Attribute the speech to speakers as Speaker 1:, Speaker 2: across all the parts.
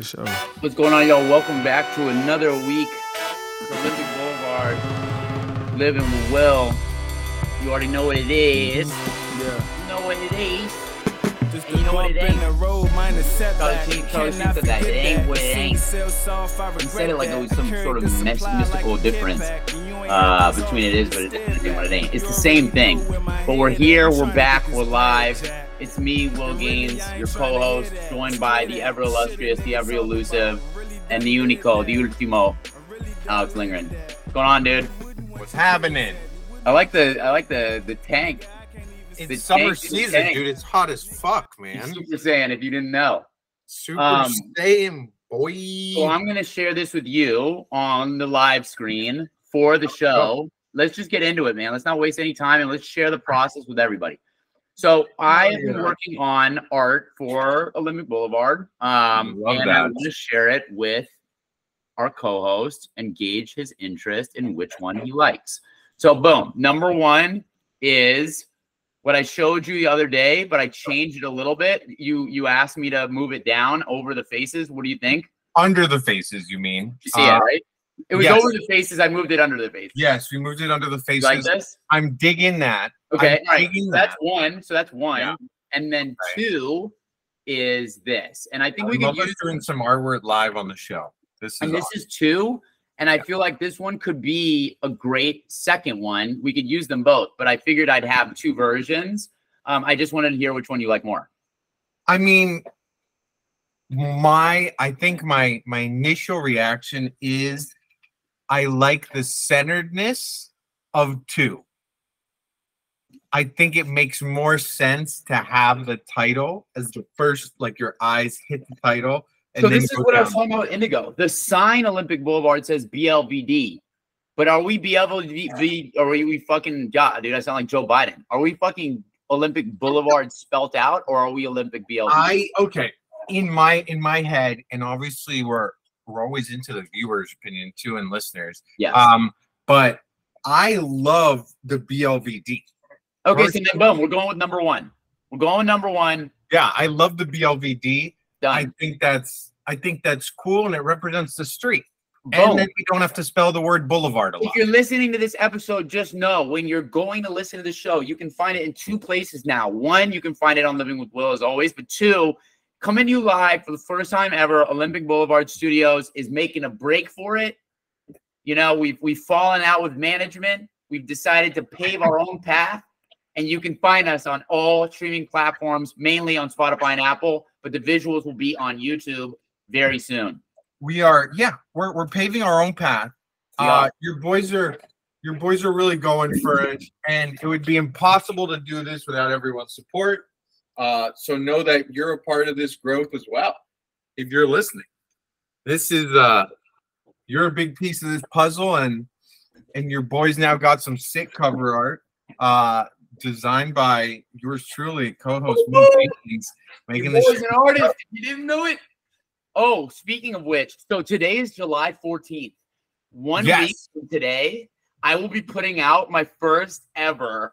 Speaker 1: For sure.
Speaker 2: What's going on, y'all? Welcome back to another week of Olympic Boulevard. Living well. You already know what it is.
Speaker 1: Yeah.
Speaker 2: You know what it is.
Speaker 3: Just
Speaker 2: And you know what it ain't?
Speaker 3: The road, minus setback.
Speaker 2: Charlie Sheen- Charlie Sheen
Speaker 3: Cannot
Speaker 2: said that. It ain't what it ain't.
Speaker 3: scene sells off, I
Speaker 2: He said it like it was some sort of mes- mystical difference
Speaker 3: kid and you ain't
Speaker 2: uh, between it is, but it isn't and what it ain't. It's the same thing. But we're here, we're back, we're live. It's me, Will Gaines, your co-host, joined by the ever illustrious, the ever elusive, and the unico, the ultimo, Alex Lindgren. What's going on, dude?
Speaker 4: What's happening?
Speaker 2: I like the I like the the tank.
Speaker 4: It's
Speaker 2: The
Speaker 4: summer
Speaker 2: tank
Speaker 4: season, dude. It's hot as fuck, man.
Speaker 2: Super Saiyan, if you didn't know.
Speaker 4: Super
Speaker 2: Um,
Speaker 4: Saiyan, boy.
Speaker 2: So I'm gonna share this with you on the live screen for the show. Let's just get into it, man. Let's not waste any time and let's share the process with everybody. So I have been working on art for Olympic Boulevard. Um,
Speaker 4: Love
Speaker 2: and I want to share it with our co-host and gauge his interest in which one he likes. So boom, number one is what I showed you the other day, but I changed it a little bit. You you asked me to move it down over the faces. What do you think?
Speaker 4: under the faces, you mean?
Speaker 2: You see
Speaker 4: Uh,
Speaker 2: it, right? It was
Speaker 4: yes.
Speaker 2: over the faces. I moved it under the face.
Speaker 4: Yes, we moved it under the
Speaker 2: You
Speaker 4: faces.
Speaker 2: like this?
Speaker 4: I'm digging that.
Speaker 2: Okay.
Speaker 4: I'm
Speaker 2: All right.
Speaker 4: digging
Speaker 2: So that's
Speaker 4: that.
Speaker 2: one. So that's one.
Speaker 4: Yeah.
Speaker 2: And then
Speaker 4: Right.
Speaker 2: two is this. And I think
Speaker 4: I
Speaker 2: we
Speaker 4: us
Speaker 2: use
Speaker 4: doing some artwork live on the show. This is
Speaker 2: and this is two. And I feel like this one could be a great second one. We could use them both, but I figured I'd have two versions. Um, I just wanted to hear which one you like more.
Speaker 4: I mean, my I think my my initial reaction is I like the centeredness of two. I think it makes more sense to have the title as the first, like your eyes hit the title. And
Speaker 2: So this is what I was talking about Indigo. The sign Olympic Boulevard says BLVD. But are we BLVD? Or are we fucking God, dude? I sound like Joe Biden. Are we fucking Olympic Boulevard spelt out, or are we Olympic BLVD?
Speaker 4: I okay in my in my head, and obviously we're we're always into the viewers' opinion too and listeners.
Speaker 2: yes.
Speaker 4: Um, but I love the BLVD.
Speaker 2: okay, so then boom, we're going with number one. We're going with number one.
Speaker 4: Yeah, I love the BLVD. I think that's I think that's cool and it represents the street.
Speaker 2: Boom.
Speaker 4: And then we don't have to spell the word boulevard a
Speaker 2: If you're listening to this episode, just know when you're going to listen to the show, you can find it in two places now. One, you can find it on Living with Will as always, but two, coming to you live for the first time ever, Olympic Boulevard Studios is making a break for it. You know, we've we've fallen out with management. We've decided to pave our own path, and you can find us on all streaming platforms, mainly on Spotify and Apple. But the visuals will be on YouTube very soon.
Speaker 4: We are yeah, we're we're paving our own path.
Speaker 2: We
Speaker 4: Uh your boys are your boys are really going for it, and it would be impossible to do this without everyone's support. Uh, so know that you're a part of this growth as well. If you're listening, this is uh, you're a big piece of this puzzle, and and your boys now got some sick cover art, uh, designed by yours truly, co-host me, Jenkins, making
Speaker 2: Your
Speaker 4: this.
Speaker 2: boy's an artist. You didn't know it. Oh, speaking of which, so today is July 14th. One week from today, I will be putting out my first ever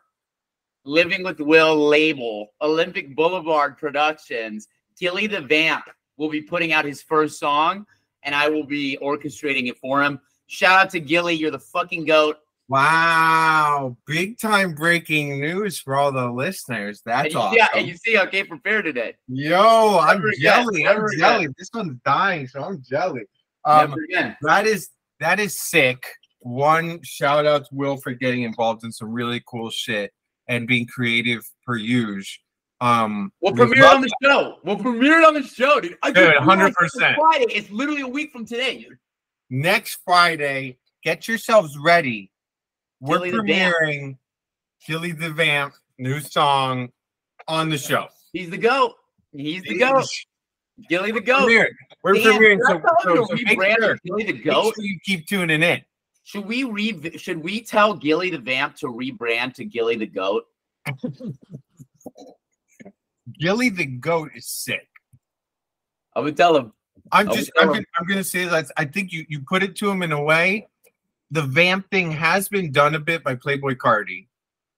Speaker 2: Living with Will label, Olympic Boulevard Productions. Gilly the Vamp will be putting out his first song, and I will be orchestrating it for him. Shout out to Gilly, you're the fucking goat.
Speaker 4: Wow, big time breaking news for all the listeners. That's awesome.
Speaker 2: Yeah, and you see, I came prepared today.
Speaker 4: Yo, I'm
Speaker 2: Never again,
Speaker 4: jelly. I'm
Speaker 2: never again.
Speaker 4: jelly. This one's dying, so I'm jelly. Um, that is that is sick. One shout out to Will for getting involved in some really cool shit and being creative per use. Um,
Speaker 2: We'll premiere it on the show. We'll premiere it on the show, dude. I
Speaker 4: Dude,
Speaker 2: just
Speaker 4: 100%.
Speaker 2: Friday. It's literally a week from today, dude.
Speaker 4: next Friday. Get yourselves ready. We're
Speaker 2: Gilly
Speaker 4: premiering Gilly the Vamp new song on the show.
Speaker 2: He's the goat. He's the goat. Gilly the goat.
Speaker 4: Premiering. We're premiering.
Speaker 2: should
Speaker 4: So, so, so make sure,
Speaker 2: Gilly the
Speaker 4: make
Speaker 2: goat.
Speaker 4: sure you keep tuning in.
Speaker 2: Should we re? Should we tell Gilly the Vamp to rebrand to Gilly the Goat?
Speaker 4: Gilly the goat is sick.
Speaker 2: I would tell him.
Speaker 4: I'm just I'm gonna, I'm gonna say that I think you you put it to him in a way. The vamp thing has been done a bit by Playboi Carti.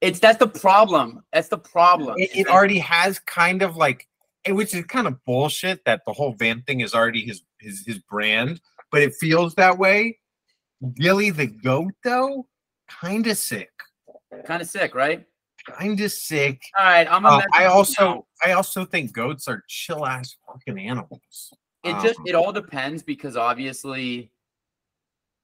Speaker 2: It's that's the problem. That's the problem.
Speaker 4: It, it already has kind of like which is kind of bullshit that the whole vamp thing is already his his his brand, but it feels that way. Gilly the goat though, kind of sick,
Speaker 2: Kind of sick, right?
Speaker 4: kind of sick.
Speaker 2: All right, I'm. a
Speaker 4: Uh, I also
Speaker 2: now.
Speaker 4: I also think goats are chill ass fucking animals.
Speaker 2: It just
Speaker 4: Um,
Speaker 2: it all depends because obviously,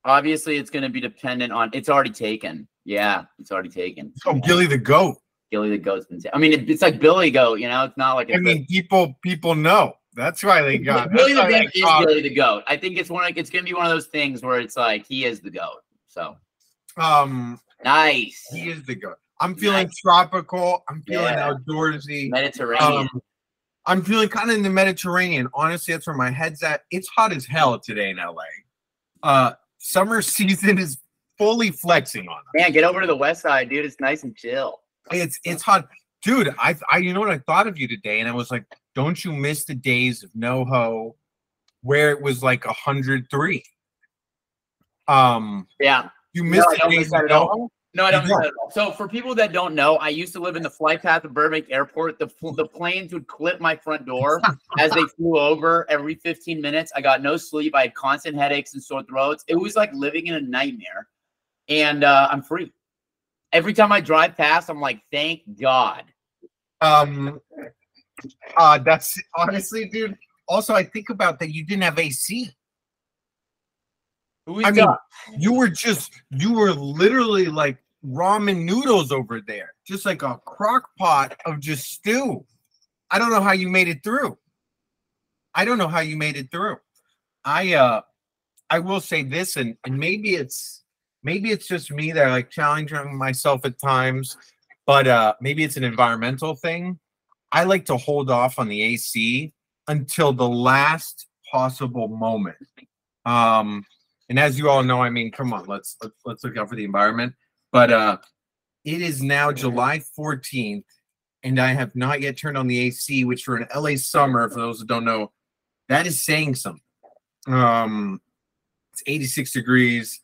Speaker 2: obviously it's going to be dependent on. It's already taken. Yeah, it's already taken.
Speaker 4: Oh, Gilly the goat.
Speaker 2: Gilly the goat's been. I mean, it, it's like Billy Goat. You know, it's not like.
Speaker 4: I mean, people people know. That's why they got.
Speaker 2: The is Billy the goat. I think it's one. Of, it's going to be one of those things where it's like he is the goat. So
Speaker 4: Um,
Speaker 2: nice.
Speaker 4: he is the goat. I'm feeling
Speaker 2: Nice.
Speaker 4: tropical. I'm feeling
Speaker 2: Yeah.
Speaker 4: outdoorsy.
Speaker 2: Mediterranean.
Speaker 4: Um, I'm feeling kind of in the Mediterranean. Honestly, that's where my head's at. It's hot as hell today in LA. Uh, summer season is fully flexing on us.
Speaker 2: Man, get over to the west side, dude. It's nice and chill.
Speaker 4: It's it's hot, dude. I I you know what I thought of you today, and I was like, don't you miss the days of NoHo, where it was like hundred three. Um,
Speaker 2: Yeah.
Speaker 4: you
Speaker 2: No,
Speaker 4: missed
Speaker 2: I
Speaker 4: the days
Speaker 2: miss
Speaker 4: of. NoHo.
Speaker 2: No, I don't know that at all. So for people that don't know, I used to live in the flight path of Burbank Airport. The the planes would clip my front door as they flew over every 15 minutes. I got no sleep. I had constant headaches and sore throats. It was like living in a nightmare. And uh, I'm free. Every time I drive past, I'm like, thank God.
Speaker 4: Um, uh, that's honestly, dude. Also, I think about that you didn't have AC. I mean, you were just you were literally like ramen noodles over there, just like a crock pot of just stew. I don't know how you made it through. I don't know how you made it through. I uh I will say this, and and maybe it's maybe it's just me that I like challenging myself at times, but uh maybe it's an environmental thing. I like to hold off on the AC until the last possible moment. Um and as you all know, I mean, come on, let's let's, let's look out for the environment. But uh it is now July 14th, and I have not yet turned on the AC, which for an LA summer, for those that don't know, that is saying something. Um it's 86 degrees,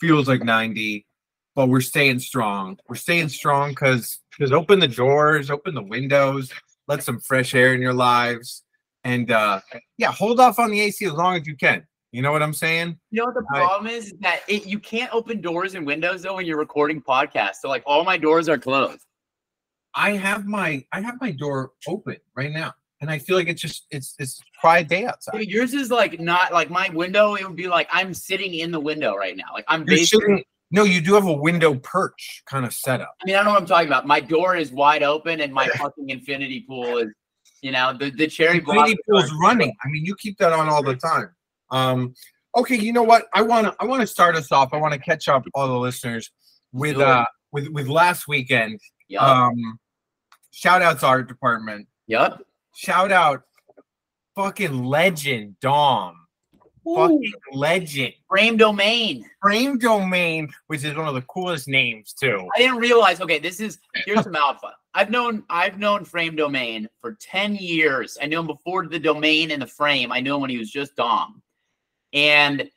Speaker 4: feels like 90, but we're staying strong. We're staying strong because because open the doors, open the windows, let some fresh air in your lives. And uh yeah, hold off on the AC as long as you can. You know what I'm saying?
Speaker 2: You know what the
Speaker 4: I-
Speaker 2: problem is? Is that it, you can't open doors and windows though when you're recording podcasts. So like all my doors are closed.
Speaker 4: I have my I have my door open right now, and I feel like it's just it's it's quiet day outside.
Speaker 2: Dude, yours is like not like my window. It would be like I'm sitting in the window right now. Like I'm
Speaker 4: You're
Speaker 2: basically.
Speaker 4: sitting, no, you do have a window perch kind of setup.
Speaker 2: I mean, I don't know what I'm talking about. My door is wide open, and my fucking infinity pool is, you know, the the cherry
Speaker 4: Infinity pool's running. I mean, you keep that on all the time. Um, okay, you know what? I want to I want to start us off. I want to catch up all the listeners with uh with with last weekend.
Speaker 2: Yup.
Speaker 4: Um, shout out to art department.
Speaker 2: yup.
Speaker 4: Shout out, fucking legend Dom. Fucking legend.
Speaker 2: Frame domain.
Speaker 4: Frame Domain, which is one of the coolest names too.
Speaker 2: I didn't realize. Okay, this is here's some alpha. I've known I've known Frame Domain for ten years. I knew him before the domain and the frame. I knew him when he was just Dom, and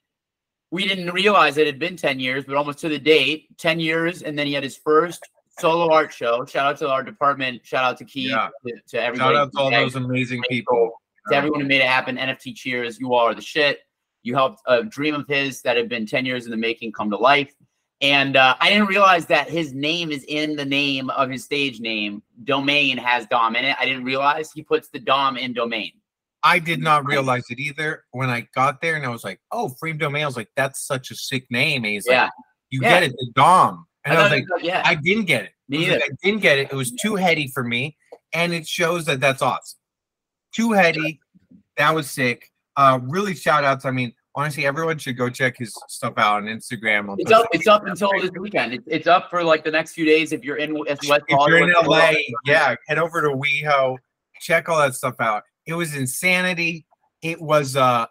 Speaker 2: we didn't realize it had been ten years, but almost to the date, ten years. And then he had his first solo art show. Shout out to our department. Shout out to Keith.
Speaker 4: Yeah.
Speaker 2: To, to everybody.
Speaker 4: Shout out to all those amazing people.
Speaker 2: to everyone who made it happen. NFT Cheers, you all are the shit. You helped a dream of his that had been 10 years in the making come to life. And uh, I didn't realize that his name is in the name of his stage name. Domain has Dom in it. I didn't realize he puts the Dom in domain.
Speaker 4: I did not realize it either when I got there, and I was like, "Oh, Frame Domain." I was like, "That's such a sick name." And he's
Speaker 2: Yeah.
Speaker 4: like, "You
Speaker 2: Yeah.
Speaker 4: get it, the Dom." And I, was like,
Speaker 2: yeah,
Speaker 4: "I didn't get it. I like,
Speaker 2: neither.
Speaker 4: I didn't get it. It was too heady for me, and it shows that that's awesome. Too heady. That was sick. Uh, really shout outs. I mean, honestly, everyone should go check his stuff out on Instagram. I'll
Speaker 2: it's up. It's up until this weekend. It's, it's up for like the next few days. If you're in West
Speaker 4: if you're in LA, yeah, head over to WeHo, check all that stuff out. It was insanity. It was uh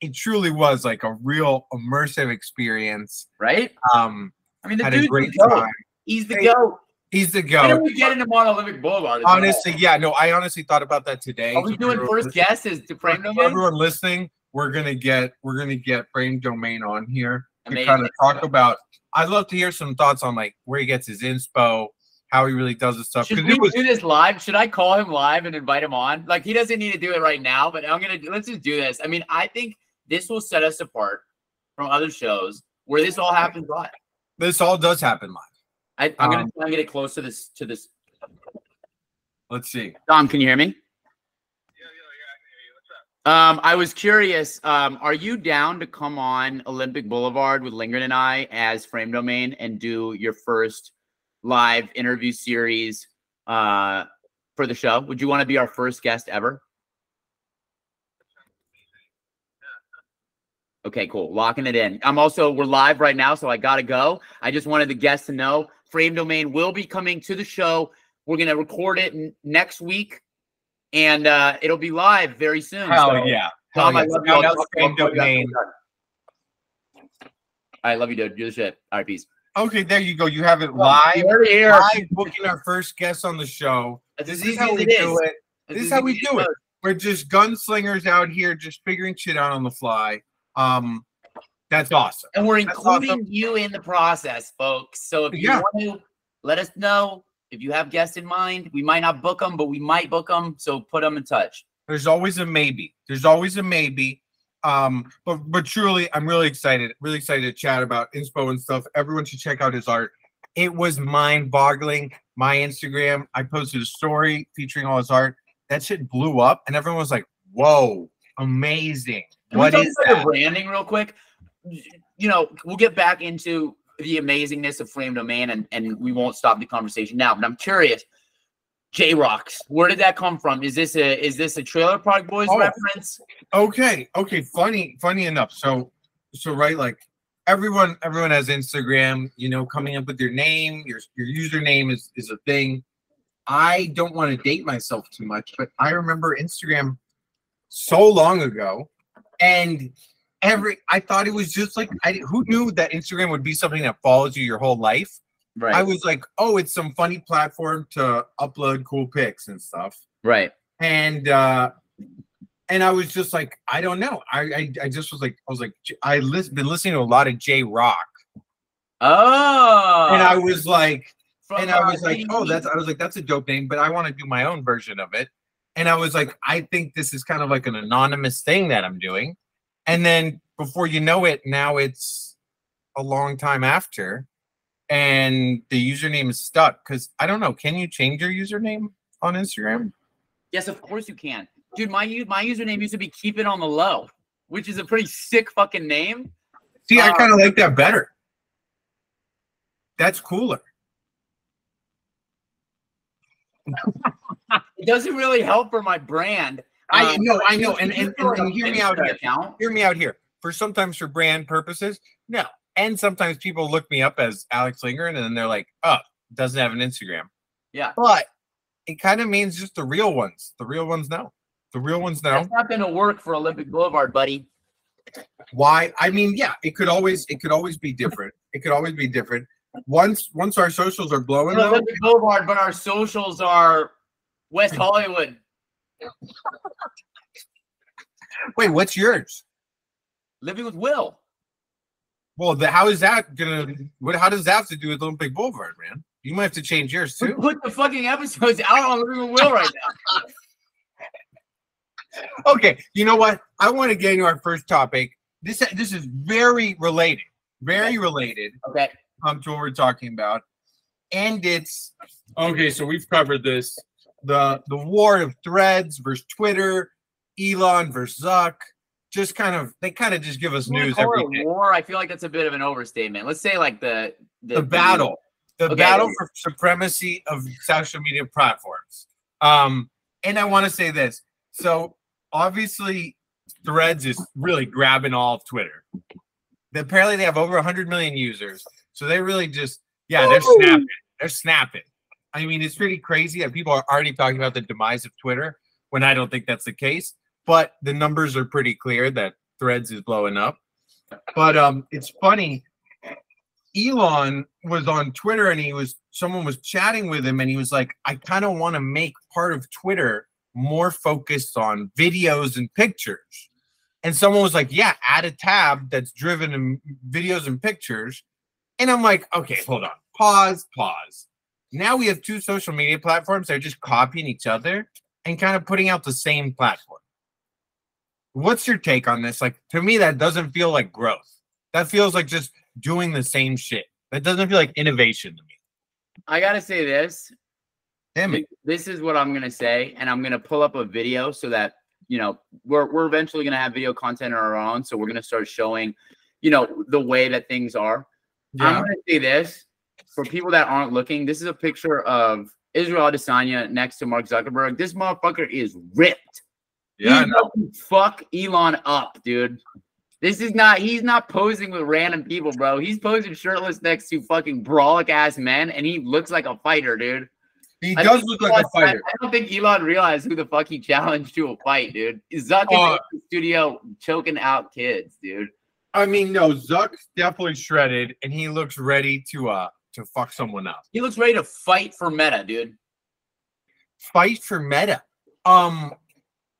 Speaker 4: it truly was like a real immersive experience.
Speaker 2: right?
Speaker 4: Um
Speaker 2: I mean, the
Speaker 4: had a great
Speaker 2: the goat.
Speaker 4: time.
Speaker 2: He's the
Speaker 4: Hey,
Speaker 2: goat.
Speaker 4: He's the
Speaker 2: When did
Speaker 4: goat.
Speaker 2: we get into Mont Olympic Boulevard? well?
Speaker 4: Honestly, yeah, no, I honestly thought about that today.
Speaker 2: are we doing first guesses to domain?
Speaker 4: everyone listening, we're gonna get we're gonna get frame domain on here to kind of talk about. I'd love to hear some thoughts on like where he gets his inspo, how he really does his stuff.
Speaker 2: Should
Speaker 4: 'Cause
Speaker 2: we
Speaker 4: was
Speaker 2: do this live? Should I call him live and invite him on? Like he doesn't need to do it right now, but I'm gonna let's just do this. I mean, I think this will set us apart from other shows where this all happens live.
Speaker 4: this all does happen live.
Speaker 2: I, I'm gonna
Speaker 4: Um,
Speaker 2: try and get it close to this to this.
Speaker 4: Let's see.
Speaker 2: Dom, can you hear me? Um, I was curious. Um, are you down to come on Olympic Boulevard with Lindgren and I as Frame Domain and do your first live interview series uh, for the show? Would you want to be our first guest ever? Okay, cool. Locking it in. I'm also we're live right now, so I gotta go. I just wanted the guests to know Frame Domain will be coming to the show. We're gonna record it next week, and uh, it'll be live very soon.
Speaker 4: Hell
Speaker 2: So,
Speaker 4: yeah.
Speaker 2: Tom, I love you.
Speaker 4: Now
Speaker 2: I'll talk- I'll call you after
Speaker 4: Domain.
Speaker 2: we're. All right, love you, dude. Do the shit. All right, peace.
Speaker 4: Okay, there you go. You have it live.
Speaker 2: You're here.
Speaker 4: Live booking our first guest on the show. This is how we do it. This is how we do it. We're just gunslingers out here, just figuring shit out on the fly. Um, that's awesome.
Speaker 2: And we're
Speaker 4: That's
Speaker 2: including
Speaker 4: awesome.
Speaker 2: you in the process, folks. So if you
Speaker 4: Yeah.
Speaker 2: want to let us know if you have guests in mind, we might not book them, but we might book them. So put them in touch.
Speaker 4: There's always a maybe. There's always a maybe. Um, but but truly, I'm really excited. Really excited to chat about inspo and stuff. Everyone should check out his art. It was mind-boggling. My Instagram, I posted a story featuring all his art. That shit blew up, and everyone was like, "Whoa, amazing!
Speaker 2: Can
Speaker 4: What is that?"
Speaker 2: branding real quick? You know, we'll get back into the amazingness of Frame Domain, and and we won't stop the conversation now. But I'm curious, J Rocks, where did that come from? Is this a is this a Trailer Park Boys
Speaker 4: Oh.
Speaker 2: reference?
Speaker 4: Okay, okay. Funny, funny enough. So, so right, like everyone, everyone has Instagram. You know, coming up with your name, your your username is is a thing. I don't want to date myself too much, but I remember Instagram so long ago, and every I thought it was just like I who knew that Instagram would be something that follows you your whole life.
Speaker 2: Right,
Speaker 4: I was like, oh, it's some funny platform to upload cool pics and stuff
Speaker 2: right.
Speaker 4: and uh and I was just like, I don't know. I I, I just was like, I was like, i lis- been listening to a lot of J-Roc,
Speaker 2: Oh,
Speaker 4: and I was like,
Speaker 2: from,
Speaker 4: and I was like, oh, that's I was like, that's a dope name, but I want to do my own version of it. And I was like, I think this is kind of like an anonymous thing that I'm doing. And then before you know it, now it's a long time after, and the username is stuck. Because I don't know, can you change your username on Instagram?
Speaker 2: Yes, of course you can, dude. My my username used to be keep it on the low, which is a pretty sick fucking name.
Speaker 4: See, I
Speaker 2: Uh,
Speaker 4: kind of like that better. That's cooler.
Speaker 2: It doesn't really help for my brand.
Speaker 4: I
Speaker 2: Um,
Speaker 4: know,
Speaker 2: but
Speaker 4: I know, and and, and, and hear me out here.
Speaker 2: account.
Speaker 4: Hear me out here. For sometimes for brand purposes, no. And sometimes people look me up as Alex Lindgren, and then they're like, "Oh, doesn't have an Instagram."
Speaker 2: Yeah.
Speaker 4: but it kind of means just the real ones. The real ones know. The real ones know
Speaker 2: That's not going to work for Olympic Boulevard, buddy.
Speaker 4: why. I mean, yeah, it could always, it could always be different. It could always be different. Once, once our socials are blowing, though,
Speaker 2: Olympic Boulevard, but our socials are West Hollywood.
Speaker 4: Wait, what's yours?
Speaker 2: Living with Will.
Speaker 4: Well, the, how is that gonna? What? How does that have to do with Olympic Boulevard, man? You might have to change yours too.
Speaker 2: put the fucking episodes out on Living with Will right now.
Speaker 4: Okay, you know what? I want to get into our first topic. This this is very related, very related
Speaker 2: Okay.
Speaker 4: um, to what we're talking about, and it's okay. So we've covered this the the war of threads versus Twitter, Elon versus Zuck. Just kind of they kind of just give us news
Speaker 2: call
Speaker 4: every
Speaker 2: it
Speaker 4: day.
Speaker 2: war. I feel like that's a bit of an overstatement. Let's say like the
Speaker 4: The battle, the
Speaker 2: Okay.
Speaker 4: battle for supremacy of social media platforms. Um, and I want to say this. So obviously, Threads is really grabbing all of Twitter. Apparently, they have over 100 million users. So they really just, yeah, they're snapping. They're snapping. I mean, it's pretty crazy that people are already talking about the demise of Twitter when I don't think that's the case. But the numbers are pretty clear that Threads is blowing up. But um, it's funny. Elon was on Twitter and he was someone was chatting with him and he was like, I kind of want to make part of Twitter more focused on videos and pictures. And someone was like, Yeah, add a tab that's driven in videos and pictures. And I'm like, Okay, hold on, pause, pause. Now we have two social media platforms that are just copying each other and kind of putting out the same platform. What's your take on this? Like to me, that doesn't feel like growth. That feels like just doing the same shit. That doesn't feel like innovation to me.
Speaker 2: I gotta say this.
Speaker 4: Damn it.
Speaker 2: This is what I'm gonna say, and I'm gonna pull up a video so that you know we're we're eventually gonna have video content on our own. So we're gonna start showing, you know, the way that things are. I'm gonna say this for people that aren't looking. This is a picture of Israel Adesanya next to Mark Zuckerberg. This motherfucker is ripped.
Speaker 4: Yeah.
Speaker 2: He's about to fuck Elon up, dude. This is not. He's not posing with random people, bro. He's posing shirtless next to fucking brawlic ass men, and he looks like a fighter, dude.
Speaker 4: He
Speaker 2: I
Speaker 4: does look like a
Speaker 2: Elon- I-
Speaker 4: fighter.
Speaker 2: I don't think Elon realized who the fuck he challenged to a fight, dude. Zuck is
Speaker 4: Uh,
Speaker 2: in the studio choking out kids, dude.
Speaker 4: I mean, no, Zuck's definitely shredded and he looks ready to uh to fuck someone up.
Speaker 2: He looks ready to fight for meta, dude.
Speaker 4: Fight for meta. Um,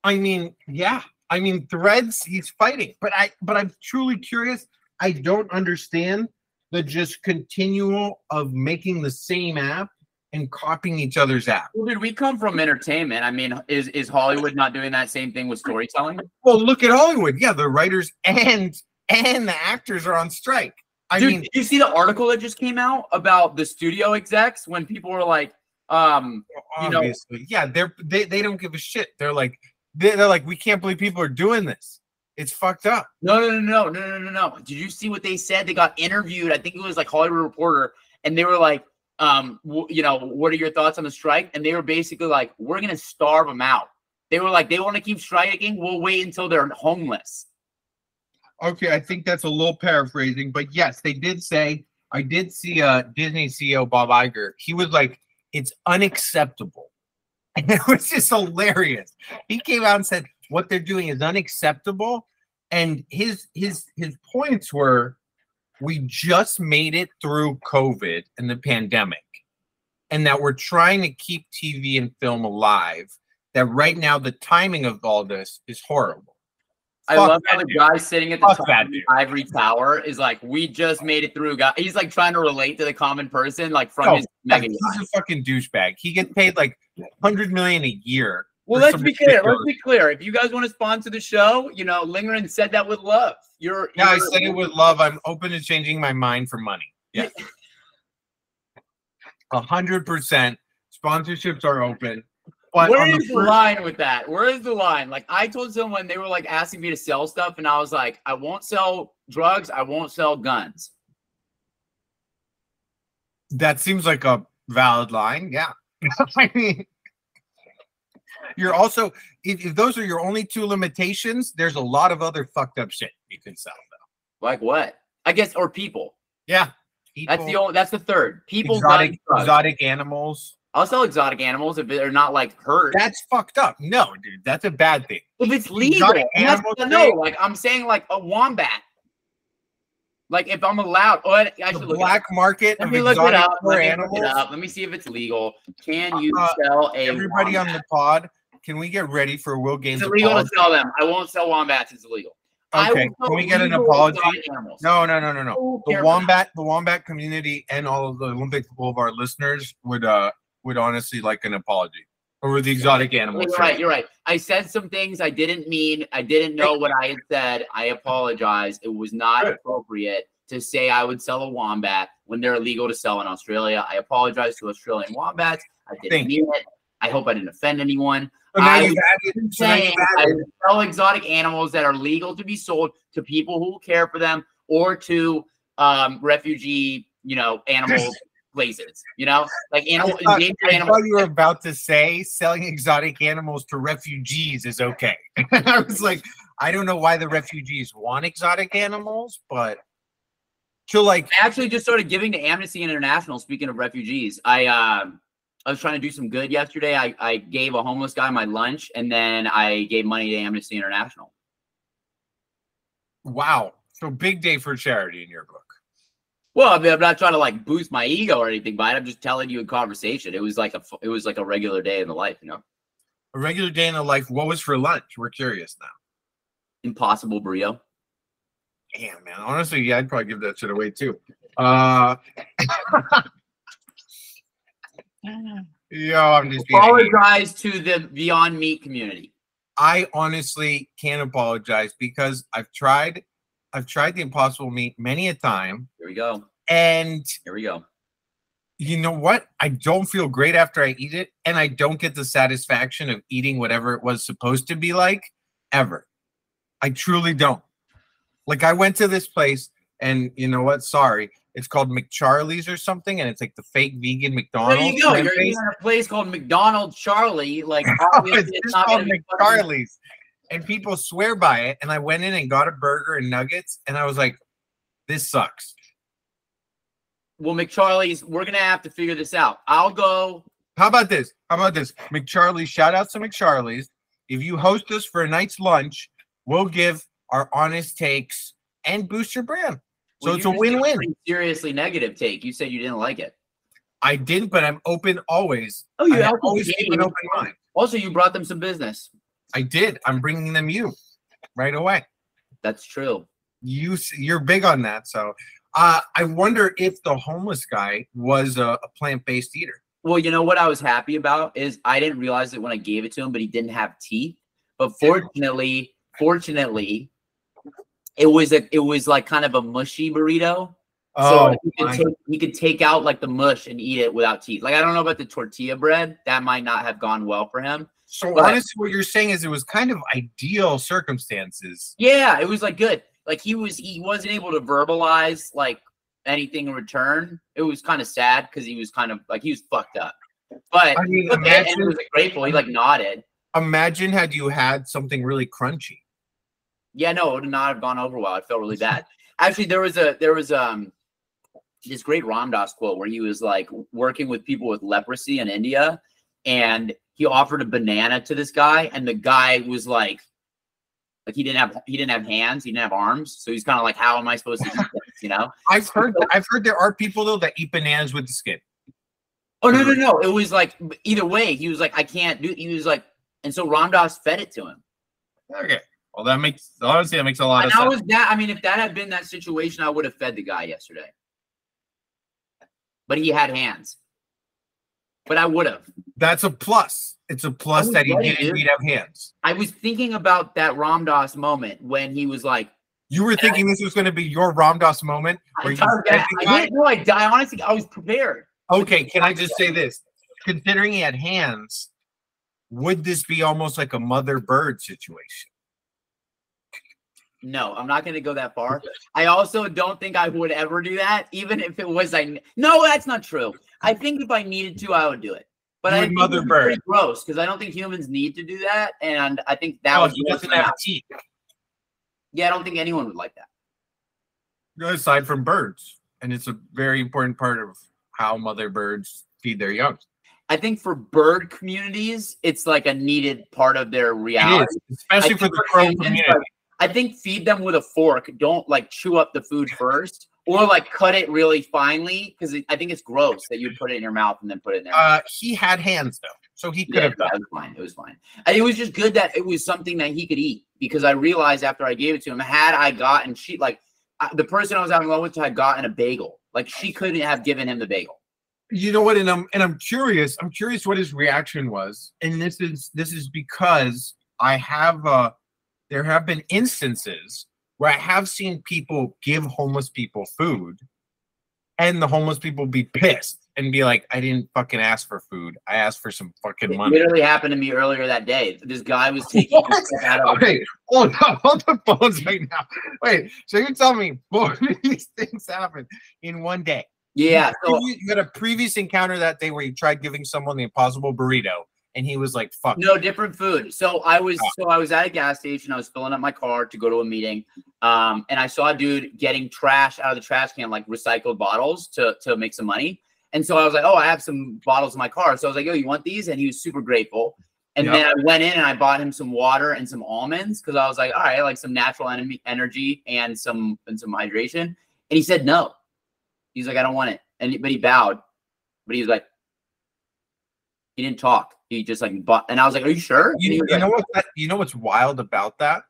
Speaker 4: I mean, yeah. I mean, threads, he's fighting, but I but I'm truly curious. I don't understand the just continual of making the same app and copying each other's app.
Speaker 2: Well, dude, we come from entertainment. I mean, is is Hollywood not doing that same thing with storytelling?
Speaker 4: Well, look at Hollywood. Yeah, the writers and and the actors are on strike. I
Speaker 2: Dude,
Speaker 4: mean,
Speaker 2: did you see the article that just came out about the studio execs when people were like, um, you know-
Speaker 4: obviously, yeah, they're they, they don't give a shit. They're like they're, they're like we can't believe people are doing this. It's fucked up.
Speaker 2: no, no, no, no, no, no, no, no. Did you see what they said? They got interviewed. I think it was like Hollywood Reporter, and they were like, um, w- you know, what are your thoughts on the strike? And they were basically like, we're gonna starve them out. They were like, they want to keep striking. We'll wait until they're homeless.
Speaker 4: Okay, I think that's a little paraphrasing, but yes, they did say I did see uh Disney CEO Bob Iger. He was like, it's unacceptable. And it was just hilarious. He came out and said what they're doing is unacceptable. And his his his points were we just made it through COVID and the pandemic, and that we're trying to keep TV and film alive. That right now the timing of all this is horrible.
Speaker 2: I
Speaker 4: Fuck
Speaker 2: love how the
Speaker 4: dude.
Speaker 2: guy sitting at the
Speaker 4: Fuck
Speaker 2: top of the ivory tower is like, we just made it through. Guy, he's like trying to relate to the common person, like from
Speaker 4: No,
Speaker 2: his mega.
Speaker 4: he's a fucking douchebag. He gets paid like hundred million a year.
Speaker 2: Well, let's be clear. Let's be clear. If you guys want to sponsor the show, you know, Lindgren said that with love. You're
Speaker 4: Yeah, I
Speaker 2: you're-
Speaker 4: said it with love. I'm open to changing my mind for money. Yeah, a hundred percent. Sponsorships are open. But
Speaker 2: Where is
Speaker 4: the first-
Speaker 2: line with that? Where is the line? Like I told someone they were like asking me to sell stuff, and I was like, I won't sell drugs. I won't sell guns.
Speaker 4: that seems like a valid line. Yeah, I mean, you're also if, if those are your only two limitations, there's a lot of other fucked up shit you can sell. Though.
Speaker 2: Like what? I guess or people.
Speaker 4: Yeah,
Speaker 2: That's the only. That's the third. People.
Speaker 4: exotic exotic animals.
Speaker 2: I'll sell exotic animals if they're not like hurt.
Speaker 4: That's fucked up. No, dude, that's a bad thing.
Speaker 2: if it's legal,
Speaker 4: exotic
Speaker 2: and that's-
Speaker 4: animals
Speaker 2: no, like I'm saying, like a wombat. Like if I'm allowed, oh, I I
Speaker 4: The
Speaker 2: should look.
Speaker 4: black market
Speaker 2: Let me look it up. Let me
Speaker 4: animals.
Speaker 2: look it up. Let me see if it's legal. Can you
Speaker 4: Uh,
Speaker 2: sell a
Speaker 4: Everybody on the pod, can we get ready for a Will Gaines'
Speaker 2: It's illegal to sell them. I won't sell wombats. It's illegal.
Speaker 4: Okay, can we get an apology? No, no, no, no, no. The wombat, the wombat community, and all of the Olympic Boulevard listeners would uh would honestly like an apology over the exotic animals.
Speaker 2: You're right. You're right. I said some things I didn't mean. I didn't know what I had said. I apologize. It was not
Speaker 4: Good.
Speaker 2: appropriate to say I would sell a wombat when they're illegal to sell in Australia. I apologize to Australian wombats. I didn't
Speaker 4: Thank
Speaker 2: mean it. I hope I didn't offend anyone.
Speaker 4: So
Speaker 2: I
Speaker 4: added.
Speaker 2: Saying I would sell exotic animals that are legal to be sold to people who care for them or to um, refugee, you know, animal places. You know, like
Speaker 4: I
Speaker 2: animal
Speaker 4: thought, I
Speaker 2: animals.
Speaker 4: thought you were about to say selling exotic animals to refugees is okay. I was like, I don't know why the refugees want exotic animals, but to like
Speaker 2: actually just started giving to Amnesty International. Speaking of refugees, I um I was trying to do some good yesterday. I, I gave a homeless guy my lunch, and then I gave money to Amnesty International.
Speaker 4: wow. So big day for charity in your book.
Speaker 2: Well, I mean, I'm not trying to like boost my ego or anything, but I'm just telling you in conversation. It was like a it was like a regular day in the life, you know.
Speaker 4: A regular day in the life. What was for lunch? We're curious now.
Speaker 2: Impossible Brio.
Speaker 4: Damn, man. Honestly, yeah, I'd probably give that shit away too. Uh, Yo, I'm just.
Speaker 2: Apologize to the Beyond Meat community.
Speaker 4: I honestly can't apologize because I've tried, I've tried the Impossible Meat many a time,
Speaker 2: Here we go.
Speaker 4: and
Speaker 2: Here we go.
Speaker 4: you know what? I don't feel great after I eat it, and I don't get the satisfaction of eating whatever it was supposed to be like ever. I truly don't. Like I went to this place, and you know what? Sorry, it's called McCharlie's or something, and it's like the fake vegan McDonald's.
Speaker 2: There you go. You're at a place called McDonald's Charlie. Like,
Speaker 4: it's
Speaker 2: it's
Speaker 4: just called
Speaker 2: going to be fucking-
Speaker 4: McCharlie's, and people swear by it. And I went in and got a burger and nuggets, and I was like, "This sucks."
Speaker 2: Well, McCharlie's, we're going to have to figure this out. I'll go.
Speaker 4: How about this? How about this? McCharlie's, shout out to McCharlie's. If you host us for a night's lunch, we'll give our honest takes and boost your brand. So
Speaker 2: well,
Speaker 4: it's a win-win.
Speaker 2: Seriously negative take. You said you didn't like it.
Speaker 4: I didn't, but I'm open always.
Speaker 2: Oh, you
Speaker 4: always keep an open mind.
Speaker 2: Also, you brought them some business.
Speaker 4: I did. I'm bringing them you right away.
Speaker 2: That's true.
Speaker 4: You you're big on that, so uh, I wonder if the homeless guy was a, a plant-based eater.
Speaker 2: Well, you know what I was happy about is I didn't realize it when I gave it to him, but he didn't have teeth. But fortunately, fortunately, it was a it was like kind of a mushy burrito.
Speaker 4: Oh,
Speaker 2: so he could, take, he could take out like the mush and eat it without teeth. Like I don't know about the tortilla bread. That might not have gone well for him.
Speaker 4: So
Speaker 2: but-
Speaker 4: honestly, what you're saying is it was kind of ideal circumstances.
Speaker 2: Yeah, it was like good. Like he was he wasn't able to verbalize like anything in return. It was kind of sad because he was kind of like he was fucked up. But
Speaker 4: I mean,
Speaker 2: look, and- was like, grateful. He like nodded.
Speaker 4: imagine had you had something really crunchy.
Speaker 2: Yeah, no, it would not have gone over well. I felt really bad. Actually, there was a there was um this great Ram Dass quote where he was like working with people with leprosy in India, and he offered a banana to this guy, and the guy was like, like he didn't have he didn't have hands, he didn't have arms, so he's kind of like, how am I supposed to eat this? You know?
Speaker 4: I've heard I've heard there are people though that eat bananas with the skin.
Speaker 2: Oh no no no! It was like either way, he was like, I can't do. He was like, and so Ram Dass fed it to him.
Speaker 4: Okay. Well, that makes honestly that makes a lot
Speaker 2: And
Speaker 4: of sense.
Speaker 2: was that. I mean, if that had been that situation, I would have fed the guy yesterday. But he had hands. But I would have.
Speaker 4: That's a plus. It's a plus that he
Speaker 2: ready,
Speaker 4: didn't
Speaker 2: dude.
Speaker 4: have hands.
Speaker 2: I was thinking about that Ram Dass moment when he was like,
Speaker 4: You were thinking this was going to be your Ram Dass moment
Speaker 2: I,
Speaker 4: where you
Speaker 2: thought that- I didn't know I die. Honestly, I was prepared.
Speaker 4: Okay, can I just say this? Considering he had hands, would this be almost like a mother bird situation?
Speaker 2: No, I'm not going to go that far. I also don't think I would ever do that, even if it was I. No, that's not true. I think if I needed to, I would do it. But I think
Speaker 4: mother bird.
Speaker 2: pretty gross because I don't think humans need to do that, and I think that
Speaker 4: oh,
Speaker 2: was
Speaker 4: doesn't have teeth.
Speaker 2: Yeah, I don't think anyone would like that.
Speaker 4: aside from birds, and it's a very important part of how mother birds feed their young.
Speaker 2: I think for bird communities, it's like a needed part of their reality.
Speaker 4: especially for the crow community.
Speaker 2: like, I think feed them with a fork. Don't like chew up the food first, or like cut it really finely because I think it's gross that you put it in your mouth and then put it in there.
Speaker 4: Uh, he had hands though, so he could
Speaker 2: yeah,
Speaker 4: have
Speaker 2: it was fine. It was fine. And it was just good that it was something that he could eat because I realized after I gave it to him, had I gotten she like I, the person I was having lunch with had gotten a bagel, like she couldn't have given him the bagel.
Speaker 4: you know what and i'm and i'm curious i'm curious what his reaction was and this is this is because i have uh there have been instances where i have seen people give homeless people food and the homeless people be pissed and be like i didn't fucking ask for food. I asked for some fucking
Speaker 2: It
Speaker 4: money.
Speaker 2: literally happened to me earlier that day. This guy was taking out of
Speaker 4: okay hold on hold the phones right now. Wait so you're telling me both of these things happened in one day?
Speaker 2: Yeah.
Speaker 4: you,
Speaker 2: So
Speaker 4: you had a previous encounter that day where you tried giving someone the impossible burrito and he was like fuck
Speaker 2: No, different food. So I was
Speaker 4: Oh.
Speaker 2: so I was at a gas station. I was filling up my car to go to a meeting. Um, and I saw a dude getting trash out of the trash can, like recycled bottles to to make some money. And so I was like, Oh, I have some bottles in my car. So I was like, Yo, you want these? And he was super grateful. And
Speaker 4: Yep.
Speaker 2: then I went in and I bought him some water and some almonds because I was like, all right, like some natural enemy energy and some and some hydration. And he said no. He's like, I don't want it. And he- but he bowed. But he was like, he didn't talk. He just like bought, and I was like, "Are you sure?"
Speaker 4: You, you
Speaker 2: like,
Speaker 4: know what that, you know what's wild about that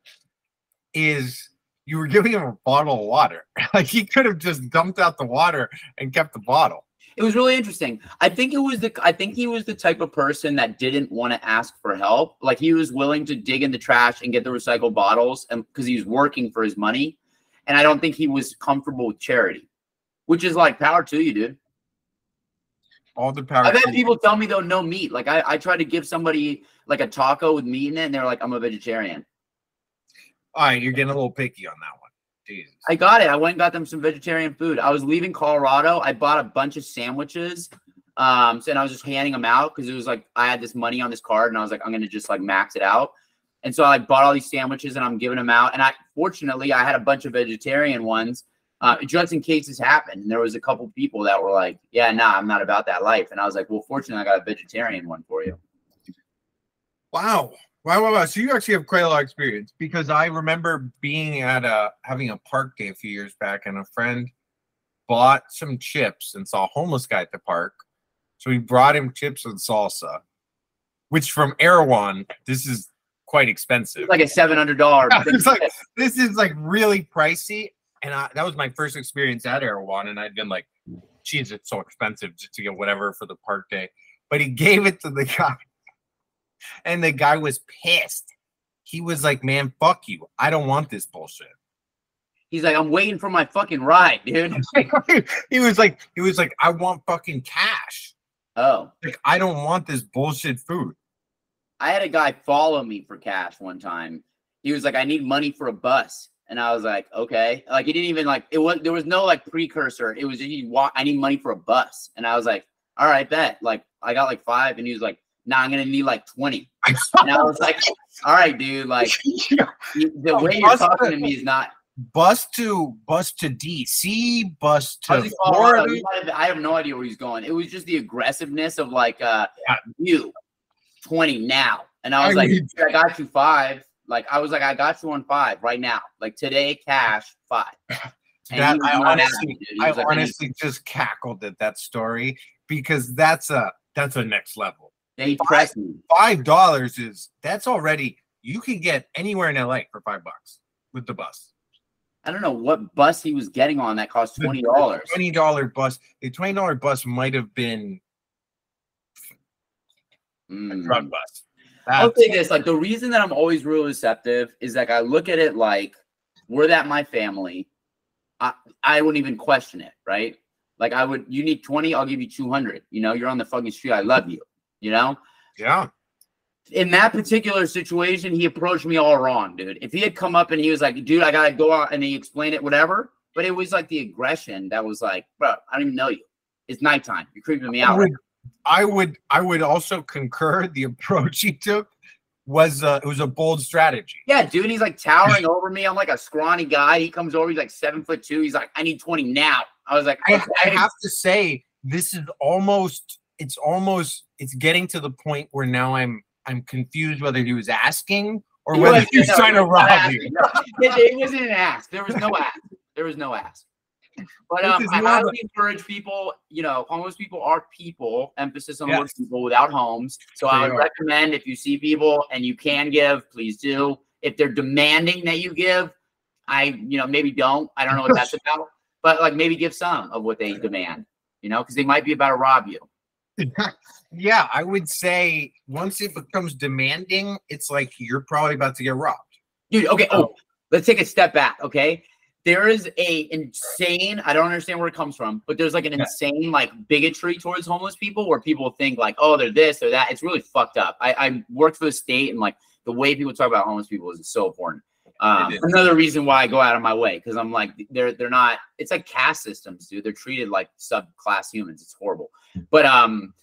Speaker 4: is you were giving him a bottle of water like he could have just dumped out the water and kept the bottle
Speaker 2: It was really interesting. I think it was the I think he was the type of person that didn't want to ask for help. Like he was willing to dig in the trash and get the recycled bottles and because he was working for his money. And I don't think he was comfortable with charity. Which is like power to you, dude.
Speaker 4: All the power.
Speaker 2: I've had people tell me though no meat. Like I, I tried to give somebody like a taco with meat in it, and they're like, I'm a vegetarian.
Speaker 4: All right, you're getting a little picky on that one. Jesus.
Speaker 2: I got it. I went and got them some vegetarian food. I was leaving Colorado. I bought a bunch of sandwiches. Um, so and I was just handing them out because it was like I had this money on this card and I was like, I'm gonna just like max it out. And so I like, bought all these sandwiches and I'm giving them out. And I fortunately I had a bunch of vegetarian ones. Uh, just in case this happened. And there was a couple people that were like, Yeah, nah, I'm not about that life. And I was like, Well, fortunately, I got a vegetarian one for you.
Speaker 4: Wow. Wow, wow, wow. So you actually have quite a lot of experience because I remember being at a having a park day a few years back and a friend bought some chips and saw a homeless guy at the park. So he brought him chips and salsa, which from Erewhon, this is quite expensive.
Speaker 2: It's like a seven hundred dollar.
Speaker 4: It's like this is like really pricey. And I, that was my first experience at Erewhon, and I'd been like, geez, it's so expensive just to get whatever for the park day. But he gave it to the guy, and the guy was pissed. He was like, man, fuck you. I don't want this bullshit.
Speaker 2: He's like, I'm waiting for my fucking ride, dude.
Speaker 4: he was like, he was like, I want fucking cash.
Speaker 2: Oh.
Speaker 4: Like, I don't want this bullshit food.
Speaker 2: I had a guy follow me for cash one time. He was like, I need money for a bus. And I was like, okay. Like he didn't even like it was there was no like precursor. It was just he wa- I need money for a bus. And I was like, all right, bet. Like I got like five, and he was like, nah, I'm gonna need like 20. And I was like, all right, dude, like you- the way you're talking to me is not
Speaker 4: bus to bus to DC, bus to. Florida.
Speaker 2: He might have- I have no idea where he's going. It was just the aggressiveness of like uh
Speaker 4: Yeah.
Speaker 2: you 20 now. And I was
Speaker 4: I
Speaker 2: like, I got you five. Like I was like, I got you on five right now. Like today, cash five.
Speaker 4: That- I honestly-
Speaker 2: happy, dude. He
Speaker 4: I
Speaker 2: like,
Speaker 4: honestly just cackled at that story because that's a that's a next level.
Speaker 2: They press me.
Speaker 4: Five dollars is that's already you can get anywhere in LA for five bucks with the bus.
Speaker 2: I don't know what bus he was getting on that cost twenty dollars.
Speaker 4: Twenty dollar bus. The twenty dollar bus might have been mm. a drug bus.
Speaker 2: I'll say this: like the reason that I'm always real receptive is like I look at it like were that my family, I I wouldn't even question it, right? Like I would, you need twenty, I'll give you two hundred. You know, you're on the fucking street. I love you. You know,
Speaker 4: yeah.
Speaker 2: in that particular situation, he approached me all wrong, dude. If he had come up and he was like, dude, I gotta go out and he explained it, whatever. But it was like the aggression that was like, bro, I don't even know you. It's nighttime. You're creeping me out.
Speaker 4: would, I would I would also concur the approach he took was uh, it was a bold strategy.
Speaker 2: Yeah, dude, he's like towering over me. I'm like a scrawny guy. He comes over, he's like seven foot two. He's like, I need 20 now. I was like,
Speaker 4: I,
Speaker 2: okay.
Speaker 4: I have to say this is almost it's almost it's getting to the point where now I'm I'm confused whether he was asking or
Speaker 2: He
Speaker 4: whether
Speaker 2: wasn't-
Speaker 4: he was
Speaker 2: no,
Speaker 4: trying to
Speaker 2: was
Speaker 4: rob you.
Speaker 2: No, it wasn't an ask. There was no ask. There was no ask. But um, I highly encourage people. You know, homeless people are people. Emphasis on
Speaker 4: Yes.
Speaker 2: people without homes. So I would
Speaker 4: are.
Speaker 2: recommend if you see people and you can give, please do. If they're demanding that you give, I you know maybe don't. I don't know what that's about. But like maybe give some of what they demand. You know, because they might be about to rob you.
Speaker 4: yeah, I would say once it becomes demanding, it's like you're probably about to get robbed.
Speaker 2: Dude, okay. Oh, let's take a step back. Okay. There is a insane, I don't understand where it comes from, but there's like an insane like bigotry towards homeless people where people think like, oh, they're this, they're that. It's really fucked up. I, I worked for the state and like the way people talk about homeless people is so important. Um,
Speaker 4: It is.
Speaker 2: another reason why I go out of my way because I'm like they're they're not. It's like caste systems, dude. They're treated like subclass humans. It's horrible. But um,